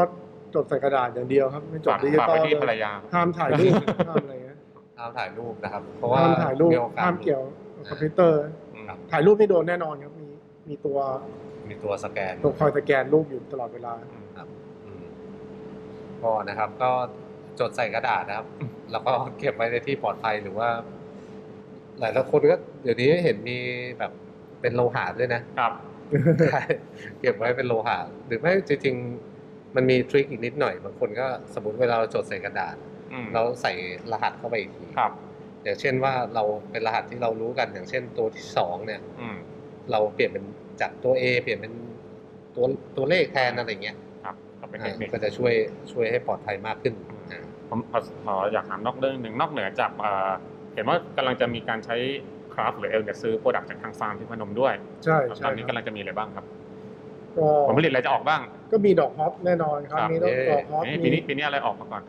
Speaker 3: จดใส่กระดาษอย่างเดียวครับ ไม่จด
Speaker 1: ฝาก
Speaker 3: ดิจิ
Speaker 1: ฝาก
Speaker 3: ตอ
Speaker 1: ไป
Speaker 3: ล
Speaker 1: ที่ภร
Speaker 3: เล
Speaker 1: ร
Speaker 3: ย
Speaker 1: ยา
Speaker 3: ห้ามถ่ายรูปห้ามอะไรเงี้ย
Speaker 2: ห้ามถ่ายรูปนะครับ เพราะว่า
Speaker 3: ห้ามถ่ายรูป
Speaker 2: มีโอกาส
Speaker 3: ห้ามเกี่ยวกับคอมพิวเตอร์
Speaker 1: อืม
Speaker 2: ครับ
Speaker 3: ถ่ายรูปนี่โดนแน่นอนครับมีมีตัว
Speaker 2: มีตัวสแกน
Speaker 3: ตัวคอยสแกนรูปอยู่ตลอดเวลา
Speaker 2: ครับอืมก็นะครับก็จดใส่กระดาษนะครับ แล้วก็เก็บไว้ในที่ปลอดภัยหรือว่า หลายๆคนก็เดี๋ยวนี้เห็นมีแบบเป็นโลหะด้วยนะ
Speaker 1: ครับ
Speaker 2: ใช่เก็บไว้เป็นโลหะหรือไม่จริงๆ มันมี trick อีกนิดหน่อยบางคนก็สมมติเวลาเราจดใส่กระดาษ
Speaker 1: อืม
Speaker 2: เราใส่รหัสเข้าไปอีกที
Speaker 1: ครับ
Speaker 2: อย่างเช่นว่าเราเป็นรหัสที่เรารู้กันอย่างเช่นตัวที่สองเนี่ย
Speaker 1: อืม
Speaker 2: เราเปลี่ยนเป็นจากตัว A เปลี่ยนเป็นตัวตัวเลขแทนอะไรเงี้ย
Speaker 1: ครับก็เป็นเท
Speaker 2: อ่าเท
Speaker 1: คนิค
Speaker 2: ก็จะช่วยช่วยให้ปลอดภัยมากขึ้นอ่า
Speaker 1: ผมขอขออยากถามนอกเรื่องหนึ่งนอกเหนือจากเอ่อเห็นว่ากำลังจะมีการใช้คราฟต์หรือเอลเนี่ยซื้อ product จากทางฟาร์มที่พนมด้วย
Speaker 3: ใช่
Speaker 1: ต
Speaker 3: ใช่
Speaker 1: อนนี้
Speaker 3: ค
Speaker 1: กำ
Speaker 3: รับ
Speaker 1: ลังจะมีอะไรบ้างครับ
Speaker 3: ก็
Speaker 1: ผลผลิตอะไรจะออกบ้าง
Speaker 3: ก็มีดอกฮอปแน่นอนครับ
Speaker 1: ครับ
Speaker 3: มีดอกดอกฮอป
Speaker 1: เอ๊ะ
Speaker 3: มี
Speaker 1: ปีนี้ปีนี้อะไรออกมาก่อน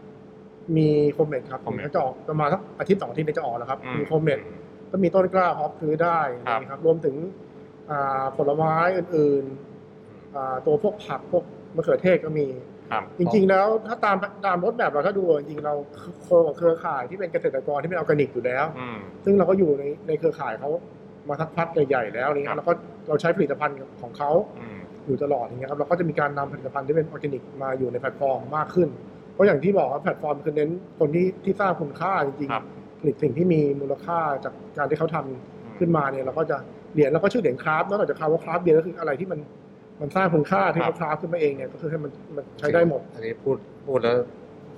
Speaker 3: มีโคมเมดครับ
Speaker 1: โคมเมด
Speaker 3: ก็จะออกประมาณสักอาทิตย์สองอาทิตย์เดี๋ยวจะออกแล้วครับ
Speaker 1: อื
Speaker 3: มีโคมเมดก็มีต้นกล้าฮอปซื้อได้
Speaker 1: ครับ
Speaker 3: นะครับ รวมถึงอ่าผลไม้อื่นๆอ่าตัวพวกผักพวกมะเขือเทศก็มี
Speaker 1: ครับ
Speaker 3: จริงๆแล้วถ้าตามตามรถแบบเราถ้าดูจริงๆเราโคกับเครือข่ายที่เป็นเกษตรกรที่เป็นออร์แกนิกอยู่แล้ว
Speaker 1: อืม
Speaker 3: ซึ่งเราก็อยู่ในในเครือข่ายเขามาสักพักใหญ่ๆแล้วนี่
Speaker 1: ครับ
Speaker 3: แล้วก็เราใช้ผลิตภัณฑ์ของเขา
Speaker 1: อืม
Speaker 3: อยู่ตลอดอย่างเงี้ยครับเราก็จะมีการนำผลิตภัณฑ์ที่เป็นออร์แกนิกมาอยู่ในแพลตฟอร์มมากขึ้น เพราะอย่างที่บอกว่าแพลตฟอร์มคือเน้นคนที่ที่สร้างคุณค่าจริง
Speaker 1: ครับ
Speaker 3: ๆผลิตสิ่งที่มีมูลค่าจากการที่เขาทำขึ้นมาเนี่ยเราก็จะเหรียญเราก็ชื่อเหรียญคราฟต์นอกจากคำว่าคราฟต์เบียร์ก็คืออะไรที่มันมันสร้างคุณค่าที่เขาครับ craft ขึ้นมาเองเนี่ยก็คือให้มันมันใช้ได้หมด
Speaker 2: อันนี้พูดพูดแล้ว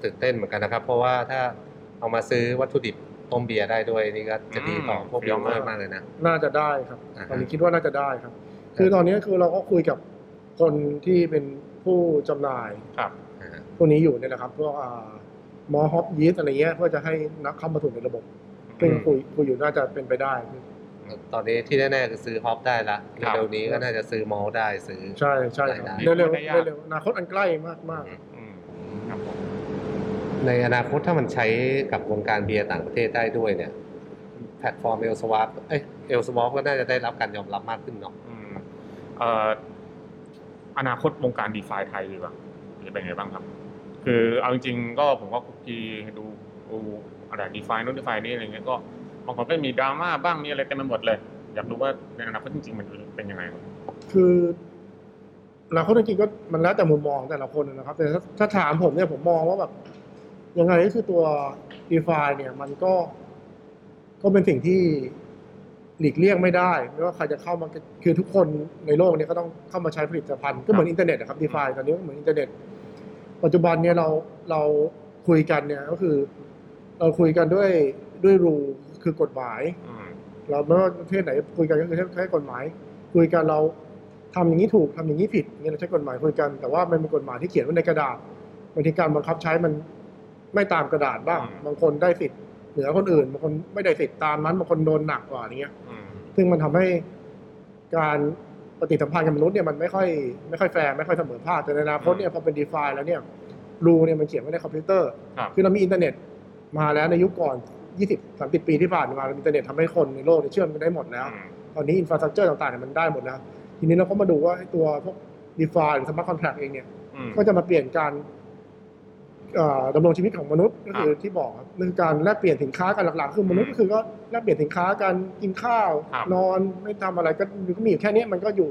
Speaker 2: ตื่นเต้นเหมือนกันนะครับ เพราะว่าถ้าเอามาซื้อวัตถุดิบต้มเบียร์ได้ด้วยนี่ก็จะดีต่อพวก brewer
Speaker 1: เฟี้ยว
Speaker 2: วเมอ
Speaker 1: มาก
Speaker 2: มากเลยนะ
Speaker 3: น่าจะได้ครับ
Speaker 2: อ่าฮะ
Speaker 3: ตอนนี้คิดว่าน่าจะได้ครับ คือตอนนี้คือเราก็คุยกับ คนที่เป็นผู้จำหน่าย
Speaker 1: ครับ
Speaker 2: อ่า
Speaker 3: พวกนี้อยู่เนี่ยนะครับพวกอ่า malt hop yeast อะไรเงี้ยเพื่อจะให้นักเข้ามาสู่ในระบบซึ่งคุยคุยอยู่น่าจะเป็นไปได้
Speaker 2: ตอนนี้ที่แน่ๆคือซื้อ hop ได้ละ
Speaker 1: ครับ
Speaker 2: เร็วๆนี้ก็น่าจะซื้อ malt ได้ซื้อ
Speaker 3: ใช่ใช่ครับ
Speaker 2: ได้
Speaker 3: เร็ว
Speaker 1: ได้
Speaker 3: ๆ
Speaker 1: ยาก
Speaker 3: เร็วๆอนาคตอันใกล้มากมาก
Speaker 1: อืมครับผม
Speaker 2: ในอนาคตถ้ามันใช้กับวงการเบียร์ต่างประเทศได้ด้วยเนี่ย แพลตฟอร์ม L Swap เอ้ย L Swap ก็น่าจะได้รับการยอมรับมากขึ้นเนาะ
Speaker 1: อืมเอ่อ อนาคตวงการ DeFi ไทยดีกว่าจะเป็นไงบ้างครับ คือเอาจริงๆก็ผมก็คลุกคลีดูดูอะไร DeFi โน้น DeFi นี่อะไรเงี้ยก็บางคนก็มีดราม่าบ้างมีอะไรเต็มไปหมดเลย อยากรู้ว่าในอนาคตจริงๆมันเป็นยังไงครับ
Speaker 3: คืออนาคตจริงๆก็มันแล้วแต่มุมมองแต่ละคนนะครับ แต่ถ้าถ้าถามผมเนี่ยผมมองว่าแบบยังไงก็คือตัว d e f i เนี่ย มันก็ก็เป็นสิ่งที่ หลีกเลี่ยงไม่ได้ไม่ว่าใครจะเข้ามาคือทุกคนในโลกเนี้ก็ต้องเข้ามาใช้ผลิตภัณฑ์ก็เหมือนอินเทอร์เน็ตนะครับ d e f i ตอนนี้ก็เหมือนอินเทอร์เน็ต ปัจจุบันเนี่ยเราเราคุยกันเนี่ยก็คือ เราคุยกันด้วยด้วยรูคือกฎหมาย
Speaker 1: อืม
Speaker 3: เราไม่ว่าประเทศไหนคุยกันก็คือใช้กฎหมาย คุยกันเราทำอย่างนี้ถูกทำอย่างนี้ผิดเนี่ยเราใช้กฎหมายคุยกัน แต่ว่ามันเป็นกฎหมายที่เขียนไว้ในกระดาษบางทีการบังคับใช้มันไม่ตามกระดาษบ้าง บางคนได้สิทธิ์ เหนือคนอื่นบางคนไม่ได้สิทธิ์ตามนั้นบางคนโดนหนักกว่าอย่างเงี้ย
Speaker 1: อืม
Speaker 3: ซึ่งมันทำให้การปฏิสัมพันธ์กับมนุษย์เนี่ยมันไม่ค่อยไม่ค่อยแฟร์ไม่ค่อยเสมอภาคแต่ในอนาคตเนี่ยพอเป็นดีฟาแล้วเนี่ยrule เนี่ยมันเขียนไว้ในคอมพิวเตอร์
Speaker 1: ครับ
Speaker 3: คือเรามีอินเทอร์เน็ตมาแล้วในยุคก่อน 20 30 ปีที่ผ่านมาอินเทอร์เน็ตทำให้คนในโลกเนี่ยเชื่อมกันได้หมดแล้ว
Speaker 1: อืม
Speaker 3: ตอนนี้ infrastructure ต่างๆเนี่ยมันได้หมดแล้ว ทีนี้เราก็มาดูว่าไอ้ตัวพวก DeFi หรือ smart contract เองเนี่ย
Speaker 1: อืม
Speaker 3: ก็จะมาเปลี่ยนการเอ่อ ดำรงชีวิตของมนุษย์ก็คือ
Speaker 1: ครับ
Speaker 3: ที่บอกครับนั่นคือการแลกเปลี่ยนสินค้ากันหลักๆ คือมนุษย์
Speaker 1: อืม
Speaker 3: ก็คือก็แลกเปลี่ยนสินค้ากันกินข้าว
Speaker 1: ครับ
Speaker 3: นอนไม่ทำอะไรก็ก็มีอยู่แค่นี้มันก็อยู่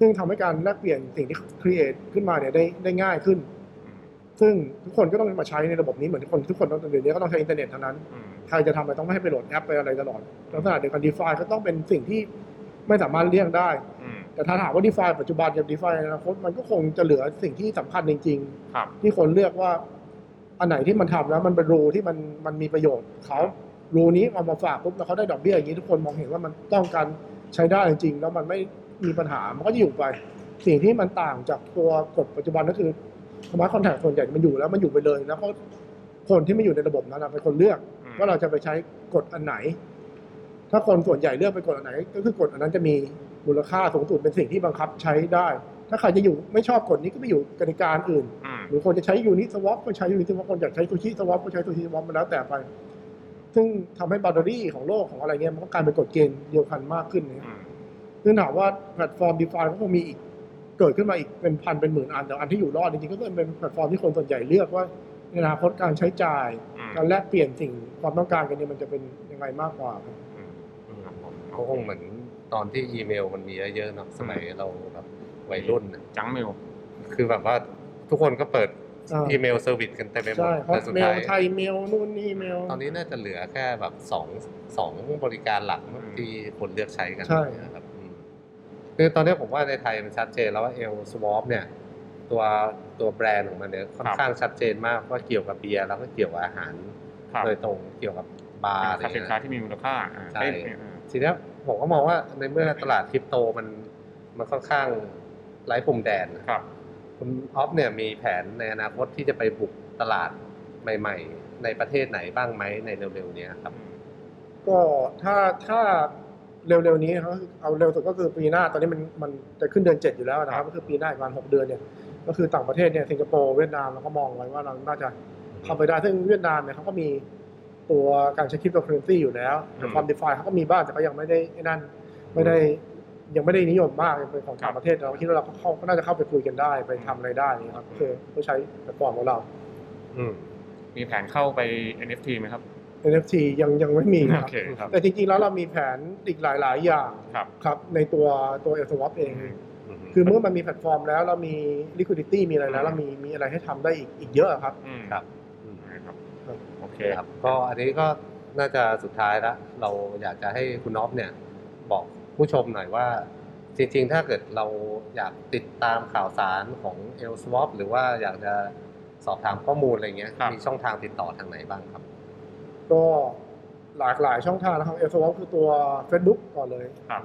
Speaker 3: ซึ่งทำให้การแลกเปลี่ยนสิ่งที่ create ขึ้นมาเนี่ยได้ได้ง่ายขึ้น
Speaker 1: อืม
Speaker 3: ซึ่งทุกคนก็ต้องมาใช้ในระบบนี้เหมือนทุกคนทุกคนต้องเดี๋ยวนี้ก็ต้องใช้อินเทอร์เน็ตเท่านั้น
Speaker 1: อืม
Speaker 3: ใครจะทำอะไรต้องไม่ให้ไปโหลดแอปไปอะไรตลอดลักษณะเดียวกัน DeFi ก็ต้องเป็นสิ่งที่ไม่สามารถเลี่ยงได้
Speaker 1: อืม
Speaker 3: แต่ถ้าถามว่า DeFi ปัจจุบันกับ DeFi ในอนาคตมันก็คงจะเหลือสิ่งที่สำคัญจริง
Speaker 1: ครับ
Speaker 3: ๆ ที่คนเลือกว่า อันไหนที่มันทำแล้วมันเป็น rule ที่มันมันมีประโยชน์เขา rule นี้เอามาฝากปุ๊บแล้วเขาได้ดอกเบี้ยอย่างนี้ทุกคนมองเห็นว่ามันต้องการใช้ได้จริงๆแล้วมันไม่มีปัญหามันก็จะอยู่ไป สิ่งที่มันต่างจากตัวกฎปัจจุบันก็คือ smart contract ส่วนใหญ่มันอยู่แล้วมันอยู่ไปเลยแล้วก็คนที่ไม่อยู่ในระบบนั้นนะเป็นคนเลือก
Speaker 1: อืม
Speaker 3: ว่าเราจะไปใช้กฎอันไหน ถ้าคนส่วนใหญ่เลือกไปกฎอันไหน ก็คือกฎอันนั้นจะมีมูลค่าสูงสุดเป็นสิ่งที่บังคับใช้ได้ ถ้าใครจะอยู่ไม่ชอบกฎนี้ก็ไปอยู่กติกาอื่น
Speaker 1: อืม
Speaker 3: หรือคนจะใช้ Uniswap ก็ใช้ Uniswap คนอยากใช้ SushiSwap ก็ใช้ SushiSwap มันแล้วแต่ไป ซึ่งทำให้ boundary ของโลกของอะไรเงี้ยมันก็กลายเป็นกฎเกณฑ์เดียวกันมากขึ้นเนี่ย
Speaker 1: อืม
Speaker 3: ซึ่งถามว่าแพลตฟอร์ม d e f i ก็คงมีอีกเกิดขึ้นมาอีกเป็นพันเป็นหมื่นอันแต่อันที่อยู่รอดจริงๆก็เป็นแพลตฟอร์มที่คนส่วนใหญ่เลือกว่าในอนาคตการใช้จ่าย
Speaker 1: อืม
Speaker 3: การแลกเปลี่ยนสิ่งความต้องการกันเนี่ยมันจะเป็นยังไงมากกว่าครับ
Speaker 1: อืมครับผม
Speaker 2: เขาคงเหมือนตอนที่อีเมลมันมีเยอะๆเนาะสมัยเราแบบวัยรุ่นน่ะ
Speaker 1: จังเมล
Speaker 2: คือแบบว่า ทุกคนก็เปิด
Speaker 3: อ่า
Speaker 2: อีเมล service กันเต็มไปหมด
Speaker 3: ใช่ฮอ
Speaker 2: แต่สุดท้าย
Speaker 3: ไทยเมลนู่นนี่เมล
Speaker 2: ตอนนี้น่าจะเหลือแค่แบบสองสองบริการหลัก
Speaker 1: อืม
Speaker 2: ที่คนเลือกใช้กัน
Speaker 3: ใช่
Speaker 2: นะครับอืมคือตอนนี้ผมว่าในไทยมันชัดเจนแล้วว่า L Swap เนี่ย ตัวตัวแบรนด์ของมันเนี่ยค่อนข้างชัดเจนมากว่าเกี่ยวกับเบียร์แล้วก็เกี่ยวกับอาหาร
Speaker 1: ครับ
Speaker 2: โดยตรงเกี่ยวกับบาร์อะไร
Speaker 1: เงี้ย เป็นสิน
Speaker 2: เงี้
Speaker 1: ค้าที่มีมูลค่าอ่า
Speaker 2: ใช่
Speaker 1: เอ้ยเออ
Speaker 2: ทีเนี้ยผมก็มองว่าในเมื่อตลาดคริปโตมันมันค่อนข้างไร้พรมแดน
Speaker 1: ครับ
Speaker 2: คุณออฟเนี่ยมีแผนในอนาคตที่จะไปบุกตลาดใหม่ ๆ ในประเทศไหนบ้างไหมในเร็วๆเนี้ยครับ
Speaker 3: ก็ถ้าถ้าเร็วๆนี้เขาเอาเร็วสุดก็คือปีหน้าตอนนี้มันมันจะขึ้นเดือนเจ็ดอยู่แล้วนะครับ ก็คือปีหน้าอีกประมาณหกเดือนเนี่ยก็คือต่างประเทศเนี่ยสิงคโปร์เวียดนามเราก็มองไว้ว่าเราน่าจะเข้าไปได้ซึ่งเวียดนามเนี่ยเขาก็มีตัวการใช้คริปโตเคอเรนซีอยู่แล้วแต่ความ DeFi เขาก็มีบ้างแต่ก็ยังไม่ได้ไอ้นั่นไม่ได้ ยังไม่ได้นิยมมากยังเป็นของต่างประเทศเราคิดว่าเราก็เข้าก็น่าจะเข้าไปคุยกันได้ไปทำอะไรได้นี่ครับคือเพื่อใช้แพลตฟอร์มของเรา
Speaker 2: อืม
Speaker 1: มีแผนเข้าไป NFT ไหมครับ
Speaker 3: NFT ยังยังไม่มีนะครับโอ
Speaker 1: เคครับ
Speaker 3: แต่จริงๆ แล้วเรามีแผนอีกหลาย ๆ อย่าง
Speaker 1: ครับ
Speaker 3: ครับในตัวตัว l อ w a p เอง
Speaker 1: อืม
Speaker 3: คือเมื่อมันมีแพลตฟอร์มแล้วเรามี liquidity มีอะไรแล้วเรามีมีอะไรให้ทำได้อีกอีกเยอะครับ
Speaker 1: อืม
Speaker 2: ครับอืม
Speaker 1: นะครับ
Speaker 3: ครับ
Speaker 1: โอเค
Speaker 2: ครับ ก็อันนี้ก็น่าจะสุดท้ายแล้วเราอยากจะให้คุณออฟเนี่ยบอก ผู้ชมหน่อยว่า จริงๆ ถ้าเกิดเราอยากติดตามข่าวสารของ l s w a p หรือว่าอยากจะสอบถามข้อมูลอะไรเงี้ย
Speaker 1: ครับ
Speaker 2: มีช่องทางติดต่อทางไหนบ้างครับ
Speaker 3: ก็หลากหลายช่องทางนะครับ l อ w a p คือตัว Facebook ก่อนเลย
Speaker 1: ครับ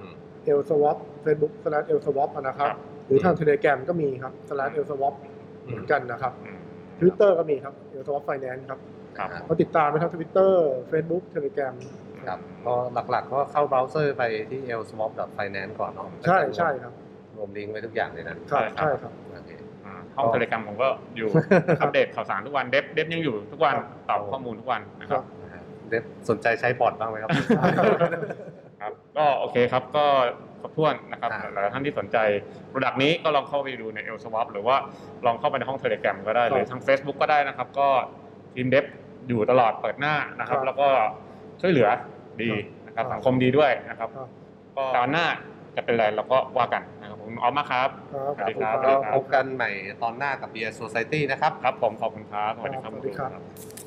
Speaker 3: l s w a p Facebook slash l s w a p นะครับ
Speaker 1: ครับ
Speaker 3: หรือทาง Telegram ก็มีครับ slash l s w a p เหมือนกันนะครับ
Speaker 1: อืม
Speaker 3: Twitter ก็มีครับ l s w a p Finance ครับ
Speaker 1: ครับ
Speaker 3: ก็ติดตามไปทั้ง Twitter Facebook Telegram
Speaker 2: ครับก็หลักๆก็เข้าเบราว์เซอร์ไปที่ l s w a p finance ก่อนเนาะ
Speaker 3: ใช่ใช่ครับ
Speaker 2: รวมลิงก์ไว้ทุกอย่างเลยนะ
Speaker 3: ครับ
Speaker 1: ใช่
Speaker 3: ใช่
Speaker 1: ค
Speaker 3: รับรับ
Speaker 2: โอเค
Speaker 1: อ่าห้อง Telegram ผมก็อยู่อัปเดตข่าวสารทุกวัน dev dev ยังอยู่ทุกวันตอบข้อมูลทุกวันนะครับ
Speaker 3: ครั
Speaker 1: บ
Speaker 2: นะฮะ dev สนใจใช้บอทบ้างไหมครับ
Speaker 1: ครับ ก็โอเคครับก็ครบถ้วนนะครับ
Speaker 2: อ่า
Speaker 1: หลายท่านที่สนใจproduct นี้ก็ลองเข้าไปดูใน l s w a p หรือว่าลองเข้าไปในห้อง Telegram ก็ได้หรือทาง Facebook ก็ได้นะครับ ก็ทีม dev อยู่ตลอดเปิดหน้านะครับ
Speaker 3: ครับ
Speaker 1: แล้วก็ช่วยเหลือ ดีนะครับ
Speaker 3: ครับ
Speaker 1: สังคมดีด้วยนะครับ
Speaker 3: ครับ
Speaker 1: ก็ตอนหน้าจะเป็นอะไรเราก็ว่ากันนะครับขอบคุณคุณออฟมากครับ
Speaker 3: ครับ
Speaker 1: สวัสดีครับ
Speaker 2: ก็พบกันใหม่ตอนหน้ากับ Beer Society นะครับ
Speaker 1: ครับผมขอบคุณครับสวัสดีครับ
Speaker 3: สวัสดีครับ